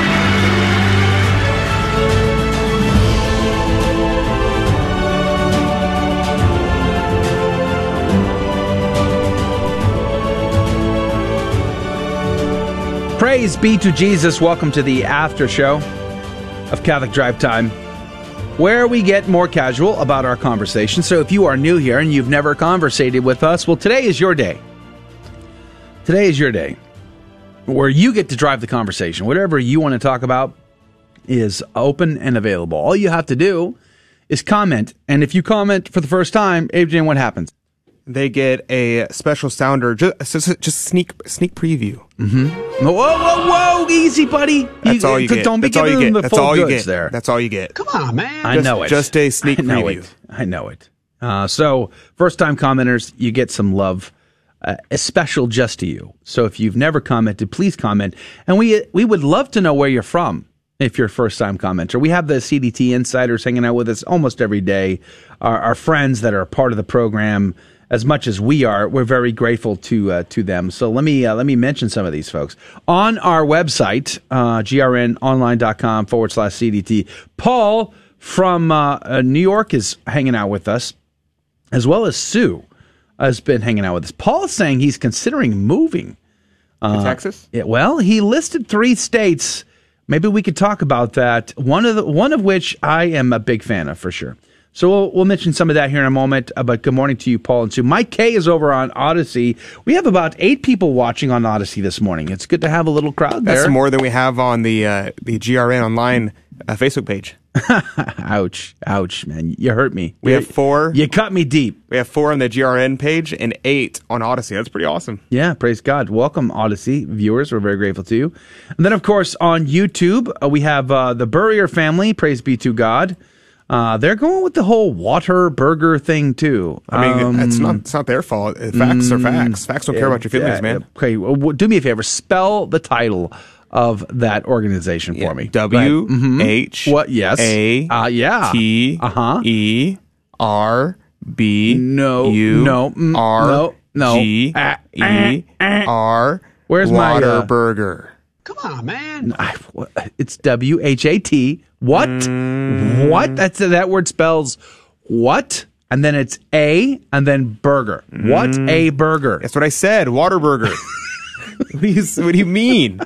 Praise be to Jesus. Welcome to the after show of Catholic Drive Time, where we get more casual about our conversation. So if you are new here and you've never conversated with us, well, today is your day. Today is your day where you get to drive the conversation. Whatever you want to talk about is open and available. All you have to do is comment. And if you comment for the first time, Adrian, what happens? They get a special sounder, just just, just sneak sneak preview. Mm-hmm. Whoa, whoa, whoa! Easy, buddy. That's all you get. Don't be That's all you giving get. them the That's full all you goods get. there. That's all you get. Come on, man. I Just- know it. just a sneak I know preview. it. I know it. Uh, so, first time commenters, you get some love, uh, special just to you. So, if you've never commented, please comment. And we we would love to know where you're from. If you're a first time commenter, we have the CDT insiders hanging out with us almost every day. Our, our friends that are part of the program, as much as we are, we're very grateful to uh, to them. So let me uh, let me mention some of these folks on our website, uh, grnonline.com forward slash CDT. Paul from uh, uh, New York is hanging out with us, as well as Sue has been hanging out with us. Paul is saying he's considering moving To Texas? yeah, well, he listed three states. Maybe we could talk about that. One of the one of which I am a big fan of for sure. So we'll, we'll mention some of that here in a moment. Uh, but good morning to you, Paul and Sue. Mike K is over on Odysee. We have about eight people watching on Odysee this morning. It's good to have a little crowd there. That's more than we have on the uh, the GRN online uh, Facebook page. ouch, ouch, man! You hurt me. We You- have four. You cut me deep. We have four on the GRN page and eight on Odysee. That's pretty awesome. Yeah, praise God. Welcome, Odysee viewers. We're very grateful to you. And then, of course, on YouTube, uh, we have uh, the Burrier family. Praise be to God. Uh, they're going with the whole water burger thing too. I mean, Um, it's not it's not their fault. Uh, Facts are mm, facts. Facts don't care about your feelings, yeah, man. Okay, well, do me a favor. Spell the title of that organization for me. W. H what? Yes. A Uh, yeah. T Uh-huh. E R B No, U no, mm, R no, no. G E ah, R Where's my, uh, Waterburger. Come on, man. I, it's W H A T. What? Mm. What? That's that word spells what? And then it's a and then burger. What a burger? That's what I said. What, do you, what do you mean?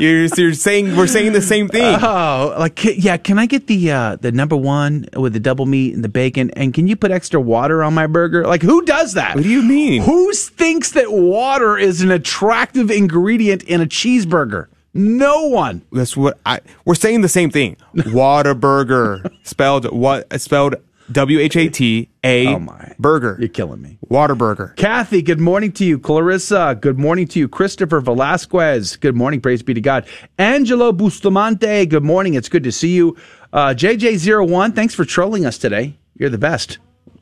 You're, you're saying we're saying the same thing. Oh, like yeah. Can I get the uh, the number one with the double meat and the bacon? And can you put extra water on my burger? Like who does that? What do you mean? Who thinks that water is an attractive ingredient in a cheeseburger? No one. That's what I. We're saying the same thing. Waterburger spelled what? Spelled W H A T A Oh my. burger. You're killing me. Waterburger. Kathy, good morning to you. Clarissa, good morning to you. Christopher Velasquez, good morning. Praise be to God. Angelo Bustamante, good morning. It's good to see you. Uh, JJ01, thanks for trolling us today. You're the best.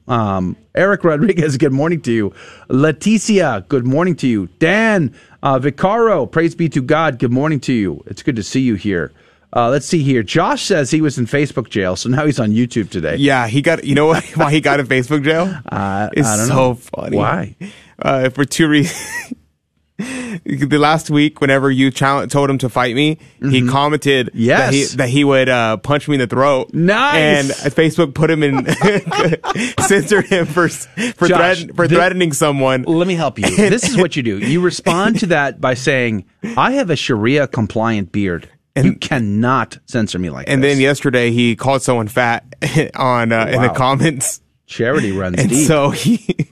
Um, Eric Rodriguez, good morning to you. Leticia, good morning to you. Dan uh, Vicaro, praise be to God. Good morning to you. It's good to see you here. Uh, let's see here. Josh says he was in Facebook jail, so now he's on YouTube today. Yeah, he got. You know what? Why he got in Facebook jail? Uh, It's so know. funny. Why? Uh, for two reasons. the last week, whenever you told him to fight me, he commented Mm-hmm. Yes. that he, that he would uh, punch me in the throat. Nice. And Facebook put him in, censored him for for, Josh, threat, for threatening someone. Let me help you. This is what you do. You respond to that by saying, "I have a Sharia compliant beard. you cannot censor me like And this." then yesterday, he called someone fat on uh, in the comments. Charity runs and deep. so he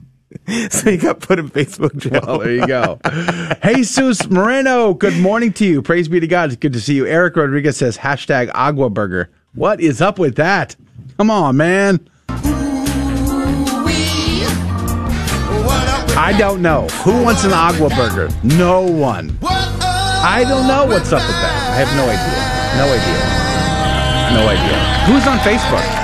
so he got put in Facebook jail. Well, there you go. Jesus Moreno, good morning to you. Praise be to God. It's good to see you. Eric Rodriguez says hashtag Agua Burger. What is up with that? Come on, man. I don't know. Who wants an Agua Burger? No one. I don't know what's up with that. I have no idea. No idea. No idea. Who's on Facebook?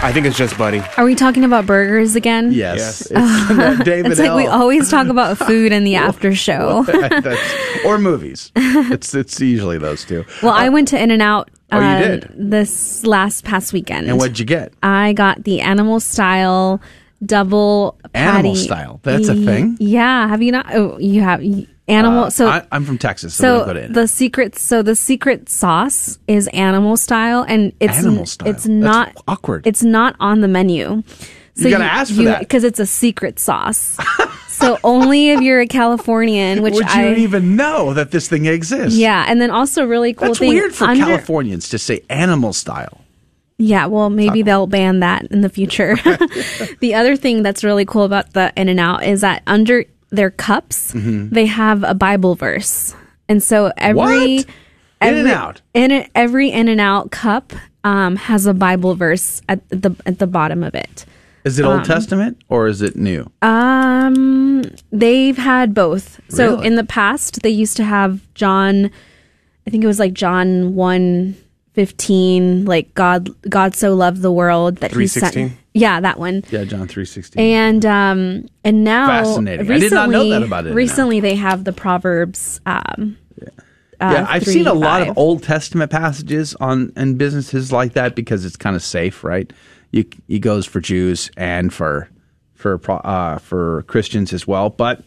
I think it's just Buddy. Are we talking about burgers again? Yes. It's David it's like we always talk about food in the after show. That's- or movies. It's it's usually those two. well, I uh, went to In and Out Oh, you uh, did? this last past weekend. And what'd you get? I got the animal style double patty. Animal style. That's a thing? Yeah. Have you not? Oh, you have y- animal. Uh, so I, I'm from Texas, so, so we put it in. the secret. So the secret sauce is animal style, and it's Animal style. It's not awkward. It's not on the menu. You gotta ask for that. because it's a secret sauce. so only if you're a Californian, which Would you I even know that this thing exists? yeah, and then also really cool That's thing. weird for under- Californians to say animal style. Yeah, well, maybe they'll ban that in the future. the other thing that's really cool about the In and Out is that under their cups, Mhm. they have a Bible verse, and so every What? In and Out? in every In and Out cup um, has a Bible verse at the at the bottom of it. Is it Old Um, Testament or is it new? Um, they've had both. So Really? in the past, they used to have John. I think it was like John one fifteen, like God. God so loved the world that he sent. Yeah, that one. Yeah, John three sixteen. And um, and now Fascinating. I did not know that about it now. Recently, they have the Proverbs. Um, uh, yeah, I've three, seen a lot five. of Old Testament passages on in businesses like that because it's kind of safe, right? You it goes for Jews and for for uh, for Christians as well. But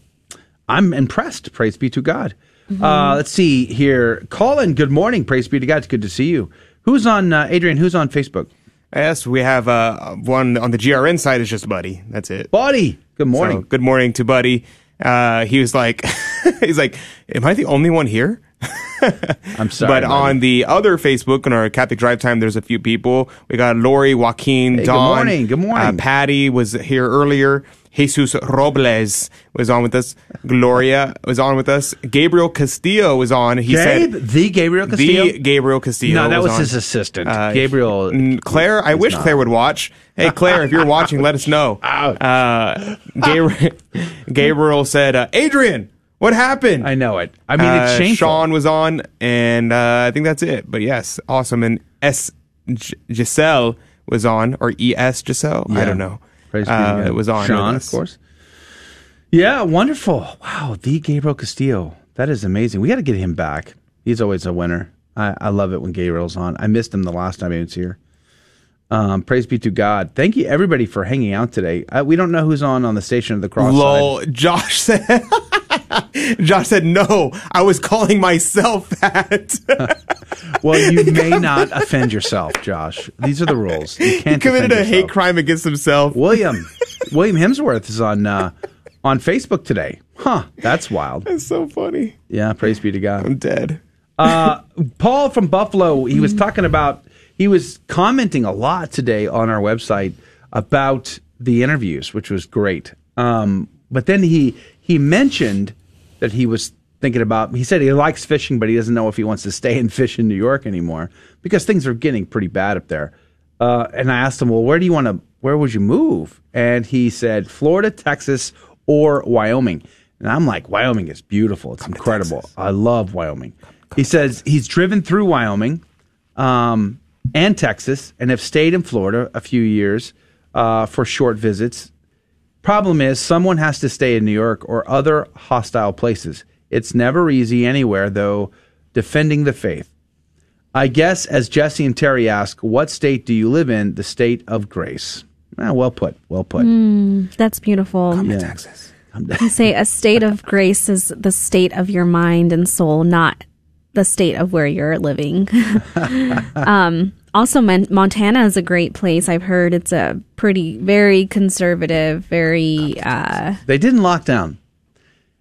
I'm impressed. Praise be to God. Mm-hmm. Uh, let's see here, Colin. Good morning. Praise be to God. It's good to see you. Who's on uh, Adrian? Who's on Facebook? Yes, we have uh, one on the GRN side is just Buddy. That's it. Buddy. Good morning. So, good morning to Buddy. Uh, he was like, he's like, am I the only one here? I'm sorry. but buddy. on the other Facebook, on our Catholic Drive Time, there's a few people. We got Lori, Joaquin, Hey, good morning, good morning. Uh, Patty was here earlier. Jesus Robles was on with us. Gloria was on with us. Gabriel Castillo was on. He Gabe? said the Gabriel Castillo? The Gabriel Castillo. No, that was on. his assistant. Uh, Gabriel. Claire, I wish not. Claire would watch. Hey, Claire, if you're watching, let us know. Uh, Gabriel, Gabriel said, uh, Adrian, what happened? I know it. I mean, it's Uh, shameful. Sean was on, and uh, I think that's it. But yes, awesome. And S. G- Giselle was on, or E. S. Giselle. I don't know. Praise be to uh, God. it was on. Sean, of course. Yeah, wonderful. Wow, the Gabriel Castillo. That is amazing. We got to get him back. He's always a winner. I, I love it when Gabriel's on. I missed him the last time he was here. Um, praise be to God. Thank you, everybody, for hanging out today. Uh, we don't know who's on on the Station of the Cross. Lol. side. Josh said. Josh said, "No, I was calling myself that." Well, you may not offend yourself, Josh. These are the rules. You he can't committed defend a hate crime against himself. William William Hemsworth is on uh, on Facebook today. Huh? That's wild. That's so funny. Yeah, praise be to God. I'm dead. Uh, Paul from Buffalo, he was talking about, he was commenting a lot today on our website about the interviews, which was great. Um, but then he he mentioned that he was thinking about. He said he likes fishing, but he doesn't know if he wants to stay and fish in New York anymore because things are getting pretty bad up there. Uh, and I asked him, well, where do you want to? Where would you move? And he said Florida, Texas, or Wyoming. And I'm like, Wyoming is beautiful. It's incredible. I love Wyoming. He says he's driven through Wyoming um, and Texas and have stayed in Florida a few years uh, for short visits. Problem is, someone has to stay in New York or other hostile places. It's never easy anywhere, though, defending the faith. I guess, as Jesse and Terry ask, what state do you live in? The state of grace. Ah, well put. Well put. Mm, that's beautiful. Come to Texas. You say a state of grace is the state of your mind and soul, not the state of where you're living. um, also, Mon- Montana is a great place. I've heard it's a pretty, very conservative, very, uh, They didn't lock down.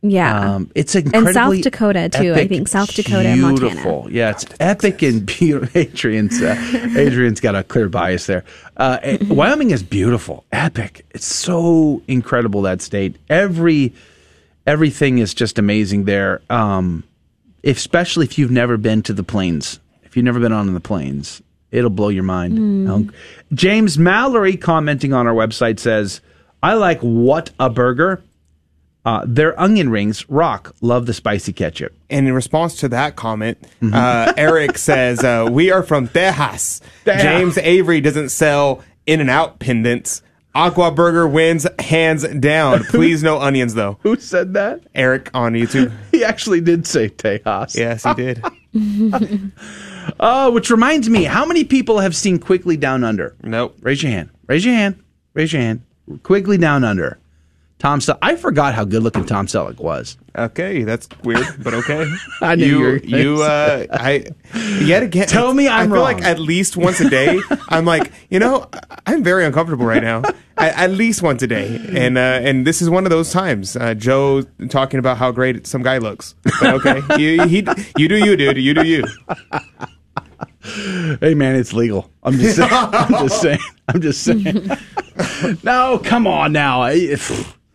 yeah. Um, it's and South Dakota too. I think South Dakota and Montana. beautiful. Yeah, it's epic and beautiful. Adrian's uh, Adrian's got a clear bias there. Uh, eh, Wyoming is beautiful, epic. It's so incredible that state. Every everything is just amazing there. Um, especially if you've never been to the plains. If you've never been on the plains, it'll blow your mind. Mm. James Mallory commenting on our website says, "I like what a burger." Uh, their onion rings rock. Love the spicy ketchup. And in response to that comment, Mm-hmm. uh, Eric says, uh, "We are from Tejas. Tejas. James Avery doesn't sell In and Out pendants. Aqua Burger wins hands down. Please no onions though." Who said that? Eric on YouTube. He actually did say Tejas. Yes, he did. Oh, which reminds me, how many people have seen Quigley Down Under? Nope. Raise your hand. Raise your hand. Raise your hand. Quigley Down Under. Tom Selleck. I forgot how good looking Tom Selleck was. Okay, that's weird, but okay. I knew you you. You. Uh, I. Yet again. Tell me I I'm feel wrong. like at least once a day, I'm like, you know, I'm very uncomfortable right now. At, at least once a day, and uh, and this is one of those times. Uh, Joe talking about how great some guy looks. But okay, you he, you do you, dude. You do you. Hey man, it's legal. I'm just saying. I'm just saying. I'm just saying. no, come on now.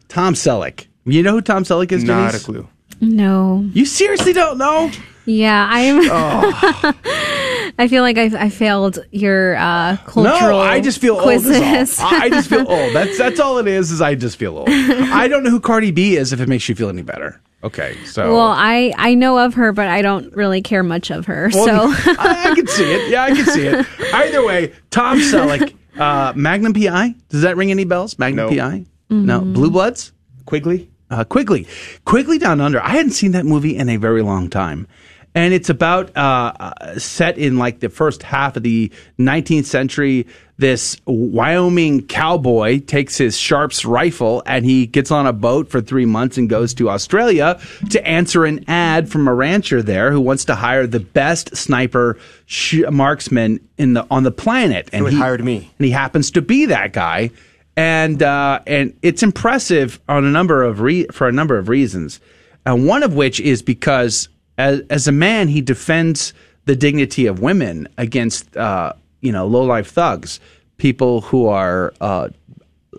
Tom Selleck. You know who Tom Selleck is? Not Denise? a clue. No. You seriously don't know? Yeah, I'm. Oh. I feel like I, I failed your uh, cultural No, I just feel quizzes. old. is all. I I just feel old. That's that's all it is. Is I just feel old. I don't know who Cardi B is. If it makes you feel any better. Okay, so Well, I I know of her, but I don't really care much of her. Well, so I, I can see it. Yeah, I can see it. Either way, Tom Selleck, uh, Magnum PI. Does that ring any bells? Magnum No. PI. No. Blue Bloods. Quigley. Uh, Quigley. Quigley Down Under. I hadn't seen that movie in a very long time. And it's about uh, uh, set in like the first half of the 19th century. This Wyoming cowboy takes his Sharps rifle and he gets on a boat for three months and goes to Australia to answer an ad from a rancher there who wants to hire the best sniper sh- marksman in the on the planet. And he hired me. and he happens to be that guy. And uh, and it's impressive on a number of re- for a number of reasons, and one of which is because as as a man he defends the dignity of women against uh, you know low life thugs, people who are uh,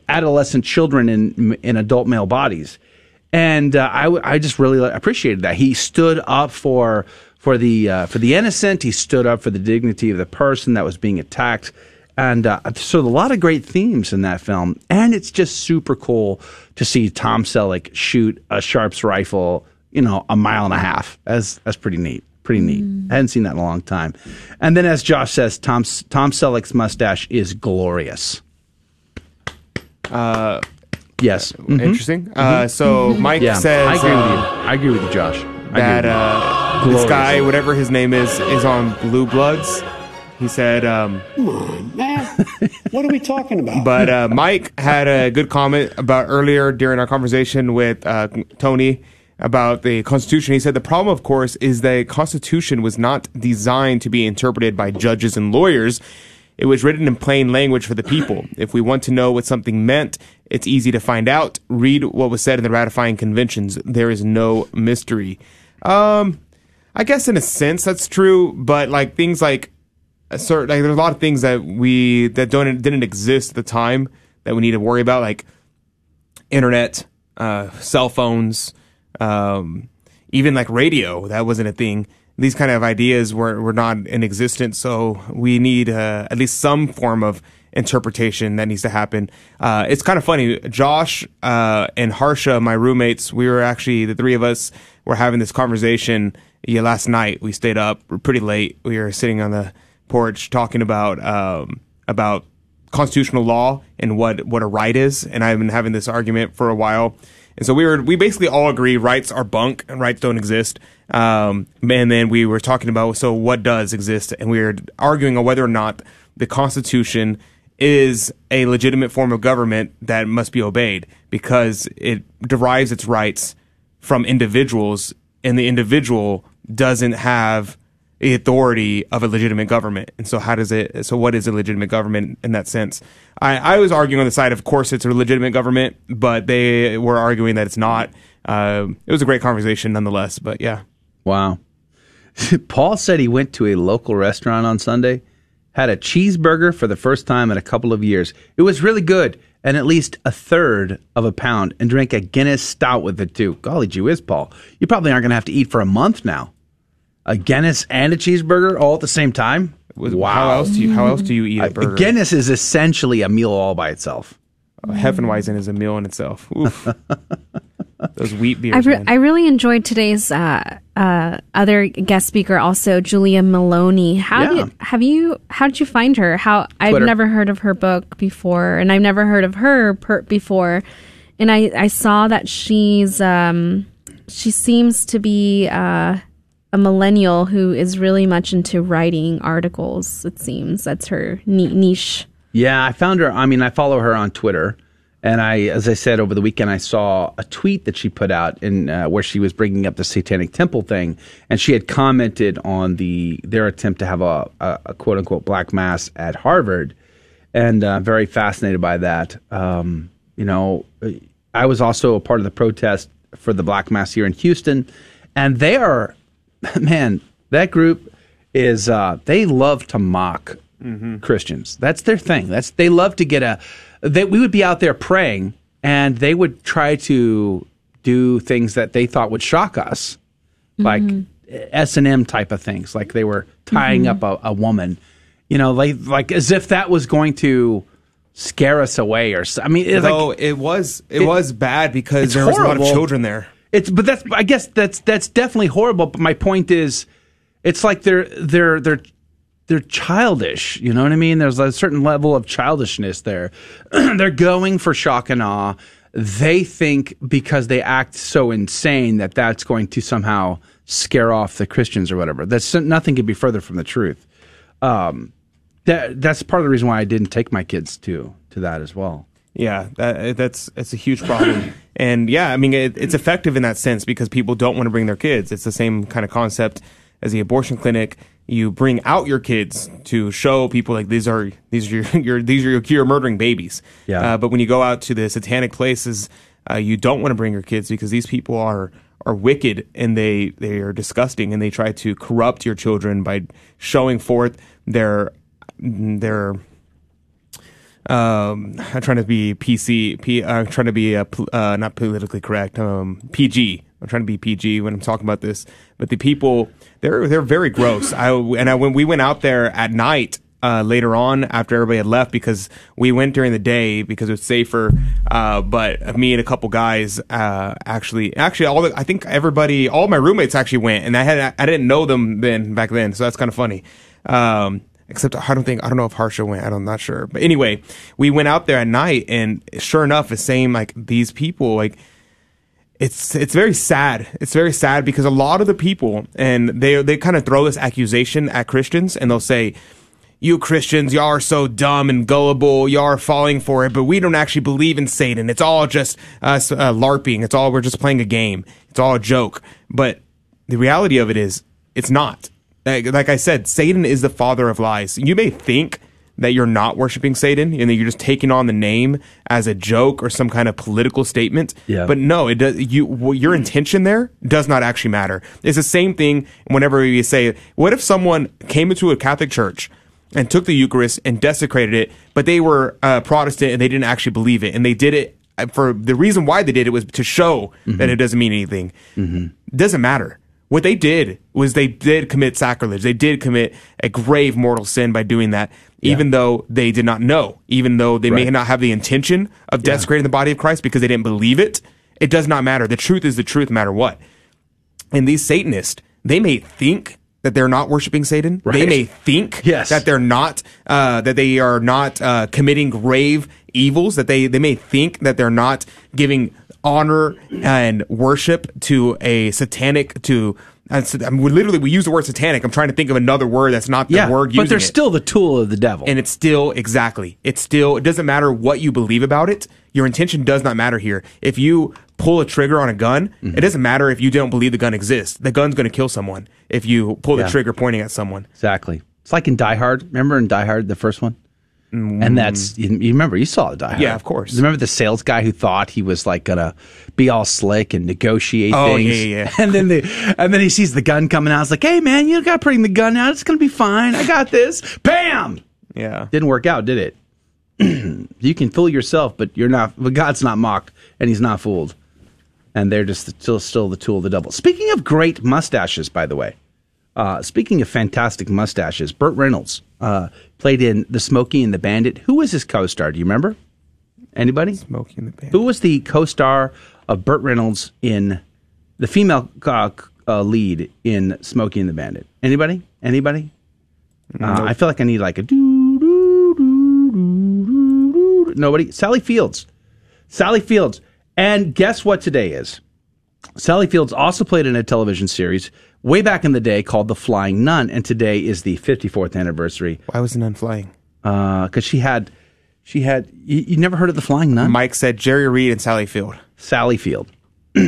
adolescent children in in adult male bodies, and uh, I I just really appreciated that he stood up for for the uh, for the innocent. He stood up for the dignity of the person that was being attacked, and uh, so a lot of great themes in that film. And it's just super cool to see Tom Selleck shoot a Sharps rifle, you know, a mile and a half. That's that's pretty neat. Pretty neat. I hadn't seen that in a long time. And then, as Josh says, Tom Tom Selleck's mustache is glorious. Uh, yes. Mhm. Interesting. Uh, Mhm. so Mike Yeah, says, I agree with you. uh, I agree with you, Josh. I agree that with you. uh, this guy, whatever his name is, is on Blue Bloods. He said, um, Come on, man. what are we talking about? but uh, Mike had a good comment about earlier during our conversation with uh, Tony about the Constitution. He said the problem, of course, is the Constitution was not designed to be interpreted by judges and lawyers. It was written in plain language for the people. If we want to know what something meant, it's easy to find out. Read what was said in the ratifying conventions. There is no mystery. Um, I guess in a sense that's true, but like things like a certain like there's a lot of things that we that don't didn't exist at the time that we need to worry about, like internet, uh, cell phones, um, even like radio. That wasn't a thing. These kind of ideas were were not in existence, so we need uh, at least some form of interpretation that needs to happen. Uh, it's kind of funny. Josh uh, and Harsha, my roommates, we were actually the three of us were having this conversation. Yeah, last night we stayed up pretty late. We were sitting on the porch talking about um, about constitutional law and what what a right is. And I've been having this argument for a while. And so we were we basically all agree rights are bunk and rights don't exist. Um, and then we were talking about so what does exist, and we were arguing on whether or not the Constitution is a legitimate form of government that must be obeyed because it derives its rights from individuals, and the individual doesn't have authority of a legitimate government. And so, how does it? So, what is a legitimate government in that sense? I, I was arguing on the side, of course, it's a legitimate government, but they were arguing that it's not. Uh, it was a great conversation, nonetheless. But yeah, Wow. Paul said he went to a local restaurant on Sunday, had a cheeseburger for the first time in a couple of years. It was really good, and at least a third of a pound, and drank a Guinness stout with it too. Golly gee whiz, Paul. You probably aren't going to have to eat for a month now. A Guinness and a cheeseburger all at the same time? Wow. how else do you how else do you eat a A burger? Guinness is essentially a meal all by itself. Uh, Hefeweizen is a meal in itself. Oof. Those wheat beers. I, re- I really enjoyed today's uh, uh, other guest speaker, also Julia Meloni. How Yeah. did have you? How did you find her? How I've never heard of her book before, and I've never heard of her per- before. And I I saw that she's um she seems to be uh, a millennial who is really much into writing articles. It seems that's her niche. Yeah, I found her. I mean, I follow her on Twitter, and I, as I said over the weekend, I saw a tweet that she put out in uh, where she was bringing up the Satanic Temple thing, and she had commented on the their attempt to have a, a, a quote unquote black mass at Harvard, and uh, very fascinated by that. Um, you know, I was also a part of the protest for the black mass here in Houston, and they are, man, that group is uh, they love to mock Christians. That's their thing. That's they love to get a. They, we would be out there praying, and they would try to do things that they thought would shock us, like S and M type of things. Like they were tying Mhm. up a, a woman, you know, like like as if that was going to scare us away or. so- I mean, it's Though like, it was it, it- was bad because it's there was a lot of children there. It's but that's I guess that's that's definitely horrible. But my point is, it's like they're they're they're they're childish. You know what I mean? There's a certain level of childishness there. they're going for shock and awe. They think because they act so insane that that's going to somehow scare off the Christians or whatever. That's nothing could be further from the truth. Um, that that's part of the reason why I didn't take my kids to to that as well. Yeah, that, that's it's a huge problem. and yeah, I mean it, it's effective in that sense because people don't want to bring their kids. It's the same kind of concept as the abortion clinic. You bring out your kids to show people like these are these are your, your these are your you're murdering babies. Yeah. Uh, but when you go out to the satanic places, uh, you don't want to bring your kids because these people are are wicked and they they are disgusting and they try to corrupt your children by showing forth their their um, I'm trying to be PC, P, uh, I'm trying to be uh, pol- uh, not politically correct, um, PG. I'm trying to be PG when I'm talking about this. But the people, they're they're very gross. I and I when we went out there at night. Uh, later on, after everybody had left, because we went during the day because it was safer. Uh, but me and a couple guys uh, actually, actually, all the, I think everybody, all my roommates actually went, and I had I didn't know them then back then, so that's kind of funny. Um, except I don't think I don't know if Harsha went. I don't, I'm not sure. But anyway, we went out there at night, and sure enough, it's same like these people like. It's it's very sad. It's very sad because a lot of the people and they they kind of throw this accusation at Christians and they'll say, "You Christians, y'all are so dumb and gullible. Y'all are falling for it, but we don't actually believe in Satan. It's all just us uh, larping. It's all we're just playing a game. It's all a joke." But the reality of it is, it's not. Like, like I said, Satan is the father of lies. You may think that you're not worshiping Satan and that you're just taking on the name as a joke or some kind of political statement. Yeah. But no, it does. You your intention there does not actually matter. It's the same thing whenever you say, "What if someone came into a Catholic church?" And took the Eucharist and desecrated it, but they were uh, Protestant and they didn't actually believe it, and they did it uh, for the reason why they did it was to show that it doesn't mean anything. It doesn't matter. What they did was they did commit sacrilege. They did commit a grave mortal sin by doing that, even though they did not know, even though they may not have the intention of desecrating the body of Christ because they didn't believe it. It does not matter. The truth is the truth, no matter what. And these Satanists, they may think that they're not worshiping Satan. They may think Yes. that they're not, uh, that they are not uh, committing grave evils. That they they may think that they're not giving honor and worship to a satanic to. I mean, we literally we use the word satanic. I'm trying to think of another word that's not the Yeah, word. but they're it. still the tool of the devil. And it's still exactly. It's still. It doesn't matter what you believe about it. Your intention does not matter here. If you pull a trigger on a gun, Mm-hmm. it doesn't matter if you don't believe the gun exists. The gun's going to kill someone if you pull Yeah. the trigger pointing at someone. Exactly. It's like in Die Hard. Remember in Die Hard, the first one? And that's you, you remember you saw the Die Hard. Mm. Yeah, of course. Remember the sales guy who thought he was like gonna be all slick and negotiate Oh, things. yeah, yeah, yeah. And then the and then he sees the gun coming out. It's like, hey man, you got to bring the gun out. It's gonna be fine. I got this. Bam. Yeah. Didn't work out, did it? you can fool yourself, but you're not. But God's not mocked, and He's not fooled. And they're just still still the tool of the devil. Speaking of great mustaches, by the way, uh, speaking of fantastic mustaches, Burt Reynolds uh, played in The Smokey and the Bandit. Who was his co-star? Do you remember? Anybody? Smokey and the Bandit. Who was the co-star of Burt Reynolds in the female uh, uh, lead in Smokey and the Bandit. Anybody? Anybody? Uh, Nope. I feel like I need like a doo doo doo doo doo doo. Nobody. Sally Fields. Sally Fields. And guess what today is? Sally Fields also played in a television series way back in the day called The Flying Nun, and today is the 54th anniversary. Why was the nun flying? Because she had, she had. You, you never heard of The Flying Nun? Mike said Jerry Reed and Sally Field. Sally Field.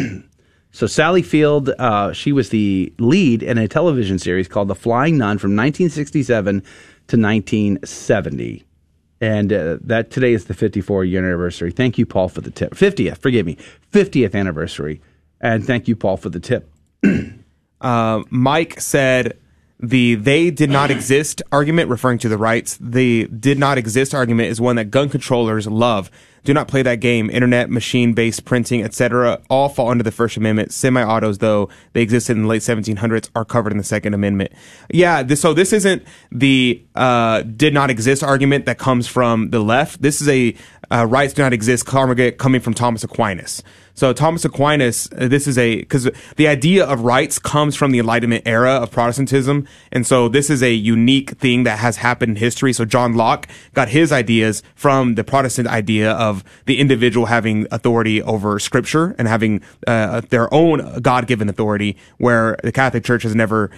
so Sally Field, uh, she was the lead in a television series called The Flying Nun from 1967 to 1970. And uh, that today is the 54 year anniversary. Thank you, Paul, for the tip. 50th, forgive me, 50th anniversary. And thank you, Paul, for the tip. Uh, Mike said the they did not exist argument, referring to the rights, the did not exist argument is one that gun controllers love. Do not play that game. Internet, machine based printing, etc., all fall under the First Amendment. Semi autos, though they existed in the late 1700s, are covered in the Second Amendment. Yeah, this, so this isn't the uh, did not exist argument that comes from the left. This is a uh, rights do not exist coming from Thomas Aquinas. So Thomas Aquinas, uh, this is a because the idea of rights comes from the Enlightenment era of Protestantism, and so this is a unique thing that has happened in history. So John Locke got his ideas from the Protestant idea of the individual having authority over Scripture and having uh, their own God-given authority, where the Catholic Church has never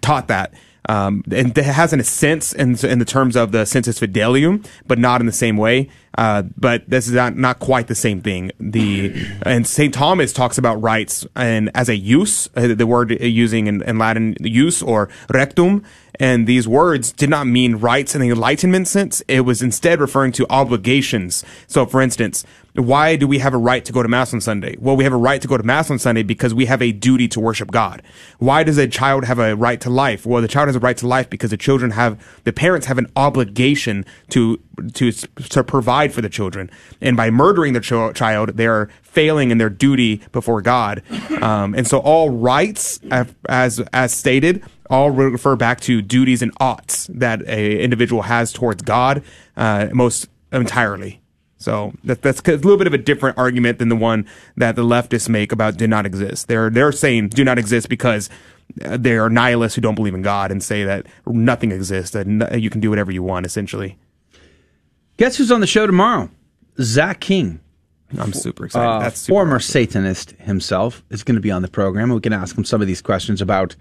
taught that. Um, and it has in a sense in, in the terms of the sensus fidelium, but not in the same way. Uh, but this is not, not quite the same thing. The and Saint Thomas talks about rights and as a use, uh, the word using in, in Latin ius or rectum, and these words did not mean rights in the Enlightenment sense. It was instead referring to obligations. So, for instance, why do we have a right to go to Mass on Sunday? Well, we have a right to go to Mass on Sunday because we have a duty to worship God. Why does a child have a right to life? Well, the child has a right to life because the children have, the parents have an obligation to, to, to provide for the children. And by murdering the ch- child, they are failing in their duty before God. Um, and so all rights, as, as, stated, all refer back to duties and oughts that a individual has towards God, uh, most entirely. So that, that's a little bit of a different argument than the one that the leftists make about do not exist. They're they're saying do not exist because uh, they are nihilists who don't believe in God and say that nothing exists that no, you can do whatever you want essentially. Guess who's on the show tomorrow? Zach King. I'm super excited. Uh, That's super former Satanist himself is going to be on the program. We can ask him some of these questions about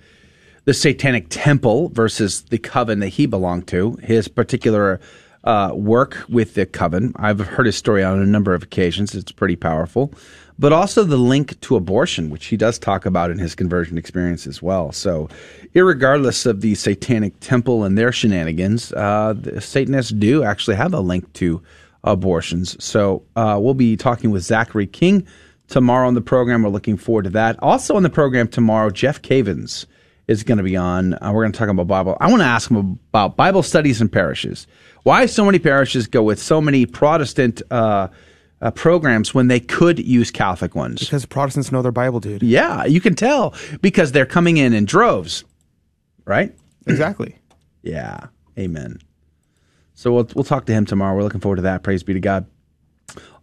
the Satanic Temple versus the coven that he belonged to. His particular uh, work with the coven. I've heard his story on a number of occasions. It's pretty powerful, but also the link to abortion, which he does talk about in his conversion experience as well. So, irregardless of the Satanic Temple and their shenanigans, uh, the Satanists do actually have a link to abortions. So, uh, we'll be talking with Zachary King tomorrow on the program. We're looking forward to that. Also on the program tomorrow, Jeff Cavins is going to be on. Uh, we're going to talk about Bible. I want to ask him about Bible studies in parishes. Why so many parishes go with so many Protestant uh, uh, programs when they could use Catholic ones? Because Protestants know their Bible, dude. Yeah, you can tell because they're coming in in droves, right? Exactly. yeah. Amen. So we'll we'll talk to him tomorrow. We're looking forward to that. Praise be to God.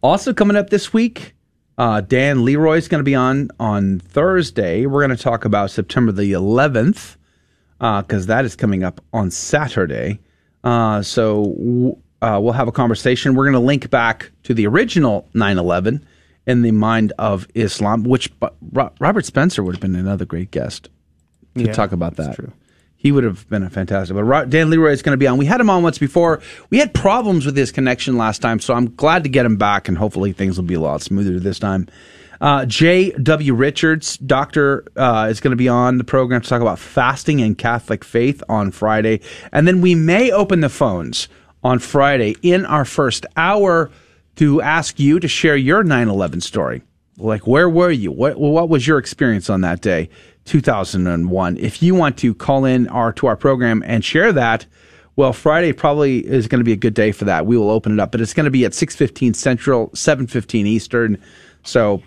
Also coming up this week, uh, Dan Leroy is going to be on on Thursday. We're going to talk about September the 11th because that is coming up on Saturday. Uh, so uh, we'll have a conversation. We're going to link back to the original 9/11 in the mind of Islam, which Robert Spencer would have been another great guest to Yeah, talk about that. He would have been a fantastic. But Dan Leroy is going to be on. We had him on once before. We had problems with his connection last time, so I'm glad to get him back, and hopefully things will be a lot smoother this time. Uh, J.W. Richards, doctor, uh, is going to be on the program to talk about fasting and Catholic faith on Friday. And then we may open the phones on Friday in our first hour to ask you to share your 9 11 story. Like, where were you? What, what was your experience on that day, 2001? If you want to call in our, to our program and share that, well, Friday probably is going to be a good day for that. We will open it up, but it's going to be at 6:15 Central, 7:15 Eastern. So,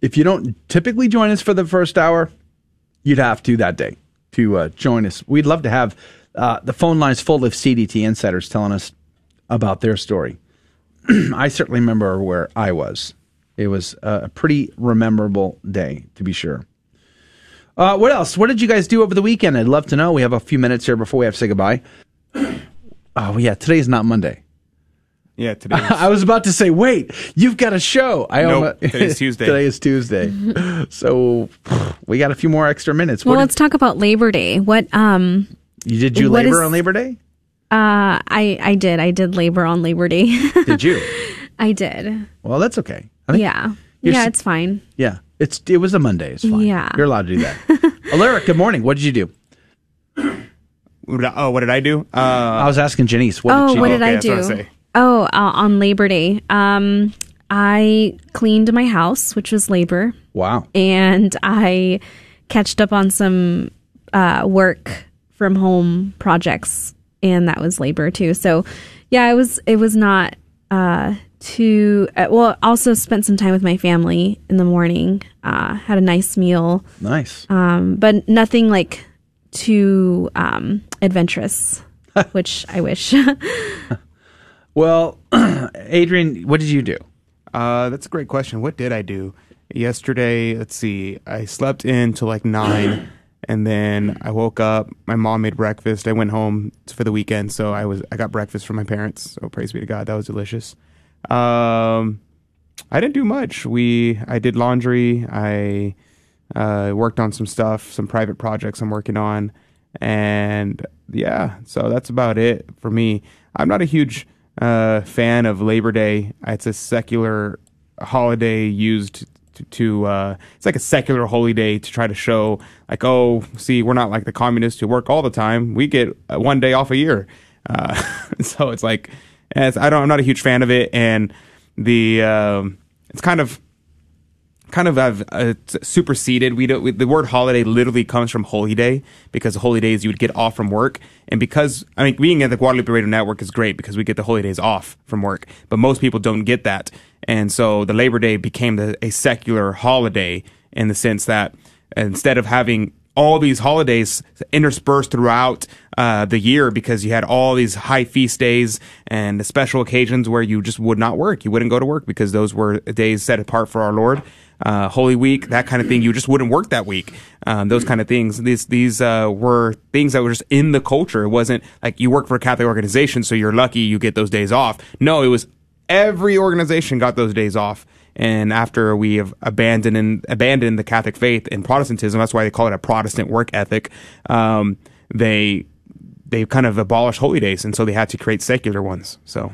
if you don't typically join us for the first hour, you'd have to that day to uh, join us. We'd love to have uh, the phone lines full of CDT insiders telling us about their story. I certainly remember where I was It was a pretty memorable day, to be sure. Uh, what else? What did you guys do over the weekend? I'd love to know. We have a few minutes here before we have to say goodbye. Oh, yeah, today's not Monday. Yeah, today. I was about to say, wait, you've got a show. I Nope, almo- today's Tuesday. Today is Tuesday. so we got a few more extra minutes. Well, What let's talk about Labor Day. What um did, you, did you what labor is- on Labor Day? uh I I did. I did labor on Labor Day. Did you? I did. Well, that's okay. I think- yeah. Yeah, it's fine. Yeah, it's it was a Monday. It's fine. Yeah. you're allowed to do that. Alaric, good morning. What did you do? Oh, what did I do? Uh, I was asking Janice. What oh, did she what do? did I do? Oh, uh, on Labor Day, um, I cleaned my house, which was labor, Wow. and I catched up on some uh, work from home projects, and that was labor too. So, yeah, it was it was not uh, too uh, well. Also, spent some time with my family in the morning. Uh, had a nice meal. Nice. um, but nothing like too um, adventurous, which I wish. Well, Adrian, what did you do? Uh, that's a great question. What did I do yesterday? Let's see. I slept in till like nine, and then I woke up. My mom made breakfast. I went home for the weekend, so I was I got breakfast from my parents. So praise be to God, that was delicious. Um, I didn't do much. We I did laundry. I uh, worked on some stuff, some private projects I'm working on, and yeah, so that's about it for me. I'm not a huge uh, fan of Labor Day. It's a secular holiday used to, to uh, it's like a secular holy day to try to show like oh see we're not like the communists who work all the time. We get uh, one day off a year. Uh, so it's like I don't I'm not a huge fan of it. And the um, it's kind of kind of have uh, superseded. We don't. We, the word holiday literally comes from holy day because holy days you would get off from work, and because I mean being at the Guadalupe Radio Network is great because we get the holy days off from work, but most people don't get that, and so the Labor Day became the, a secular holiday in the sense that instead of having all these holidays interspersed throughout uh, the year because you had all these high feast days and special occasions where you just would not work. You wouldn't go to work because those were days set apart for our Lord. Uh, Holy Week, that kind of thing. You just wouldn't work that week. Um, those kind of things. These these uh, were things that were just in the culture. It wasn't like you work for a Catholic organization, so you're lucky you get those days off. No, it was every organization got those days off. And after we have abandoned and abandoned the Catholic faith and Protestantism, that's why they call it a Protestant work ethic. Um, they they kind of abolished holy days, and so they had to create secular ones. So.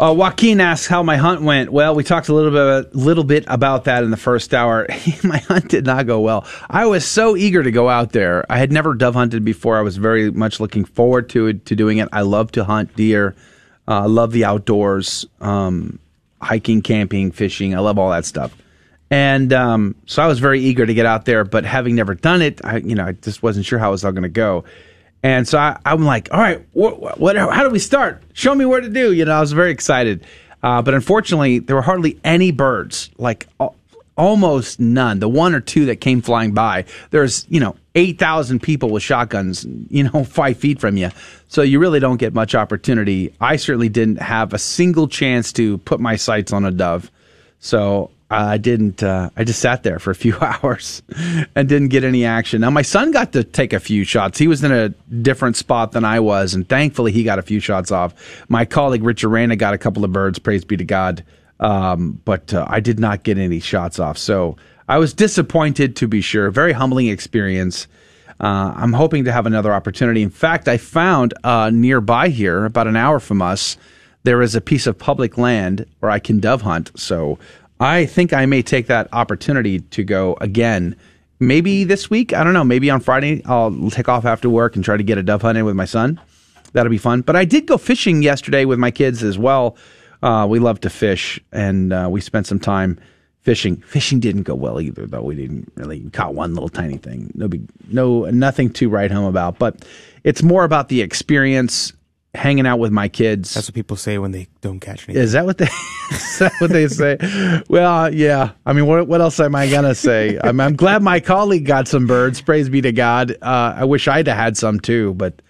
Uh, Joaquin asks how my hunt went. Well, we talked a little bit, a little bit about that in the first hour. my hunt did not go well. I was so eager to go out there. I had never dove hunted before. I was very much looking forward to it, to doing it. I love to hunt deer. Uh, I love the outdoors, um, hiking, camping, fishing. I love all that stuff. And um, so I was very eager to get out there, but having never done it, I, you know, I just wasn't sure how it was all going to go. And so I, I'm like, all right, what, what, how do we start? Show me where to do. You know, I was very excited. Uh, but unfortunately, there were hardly any birds, like al- almost none. The one or two that came flying by, there's, you know, 8,000 people with shotguns, you know, five feet from you. So you really don't get much opportunity. I certainly didn't have a single chance to put my sights on a dove. So I didn't. Uh, I just sat there for a few hours and didn't get any action. Now my son got to take a few shots. He was in a different spot than I was, and thankfully he got a few shots off. My colleague Richard Rana got a couple of birds. Praise be to God. Um, but uh, I did not get any shots off. So I was disappointed to be sure. Very humbling experience. Uh, I'm hoping to have another opportunity. In fact, I found uh, nearby here, about an hour from us, there is a piece of public land where I can dove hunt. So I think I may take that opportunity to go again. Maybe this week. I don't know. Maybe on Friday I'll take off after work and try to get a dove hunt in with my son. That'll be fun. But I did go fishing yesterday with my kids as well. Uh, we love to fish, and uh, we spent some time fishing. Fishing didn't go well either, though. We didn't really caught one little tiny thing. No big, no nothing to write home about. But it's more about the experience hanging out with my kids. That's what people say when they don't catch anything. Is that what they? is that what they say? Well, yeah. I mean, what what else am I gonna say? I'm, I'm glad my colleague got some birds. Praise be to God. Uh, I wish I'd have had some too, but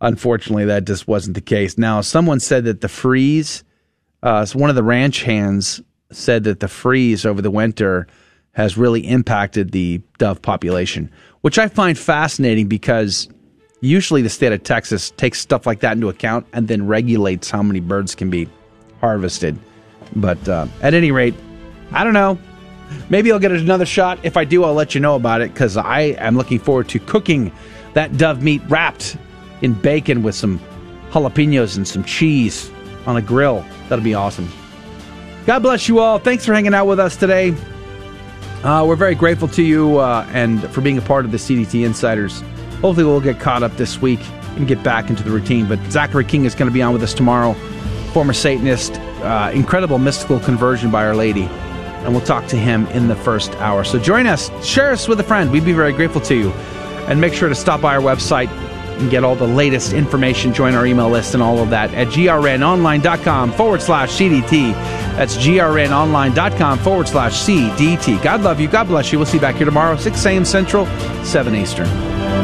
unfortunately, that just wasn't the case. Now, someone said that the freeze, uh, so one of the ranch hands said that the freeze over the winter has really impacted the dove population, which I find fascinating because usually the state of Texas takes stuff like that into account and then regulates how many birds can be harvested. But uh, at any rate, I don't know. Maybe I'll get another shot. If I do, I'll let you know about it because I am looking forward to cooking that dove meat wrapped in bacon with some jalapenos and some cheese on a grill. That'll be awesome. God bless you all. Thanks for hanging out with us today. Uh, we're very grateful to you uh, and for being a part of the CDT Insiders. Hopefully, we'll get caught up this week and get back into the routine. But Zachary King is going to be on with us tomorrow, former Satanist, uh, incredible mystical conversion by Our Lady. And we'll talk to him in the first hour. So join us, share us with a friend. We'd be very grateful to you. And make sure to stop by our website and get all the latest information. Join our email list and all of that at grnonline.com forward slash CDT. That's grnonline.com forward slash CDT. God love you. God bless you. We'll see you back here tomorrow, 6 a.m. Central, 7 Eastern.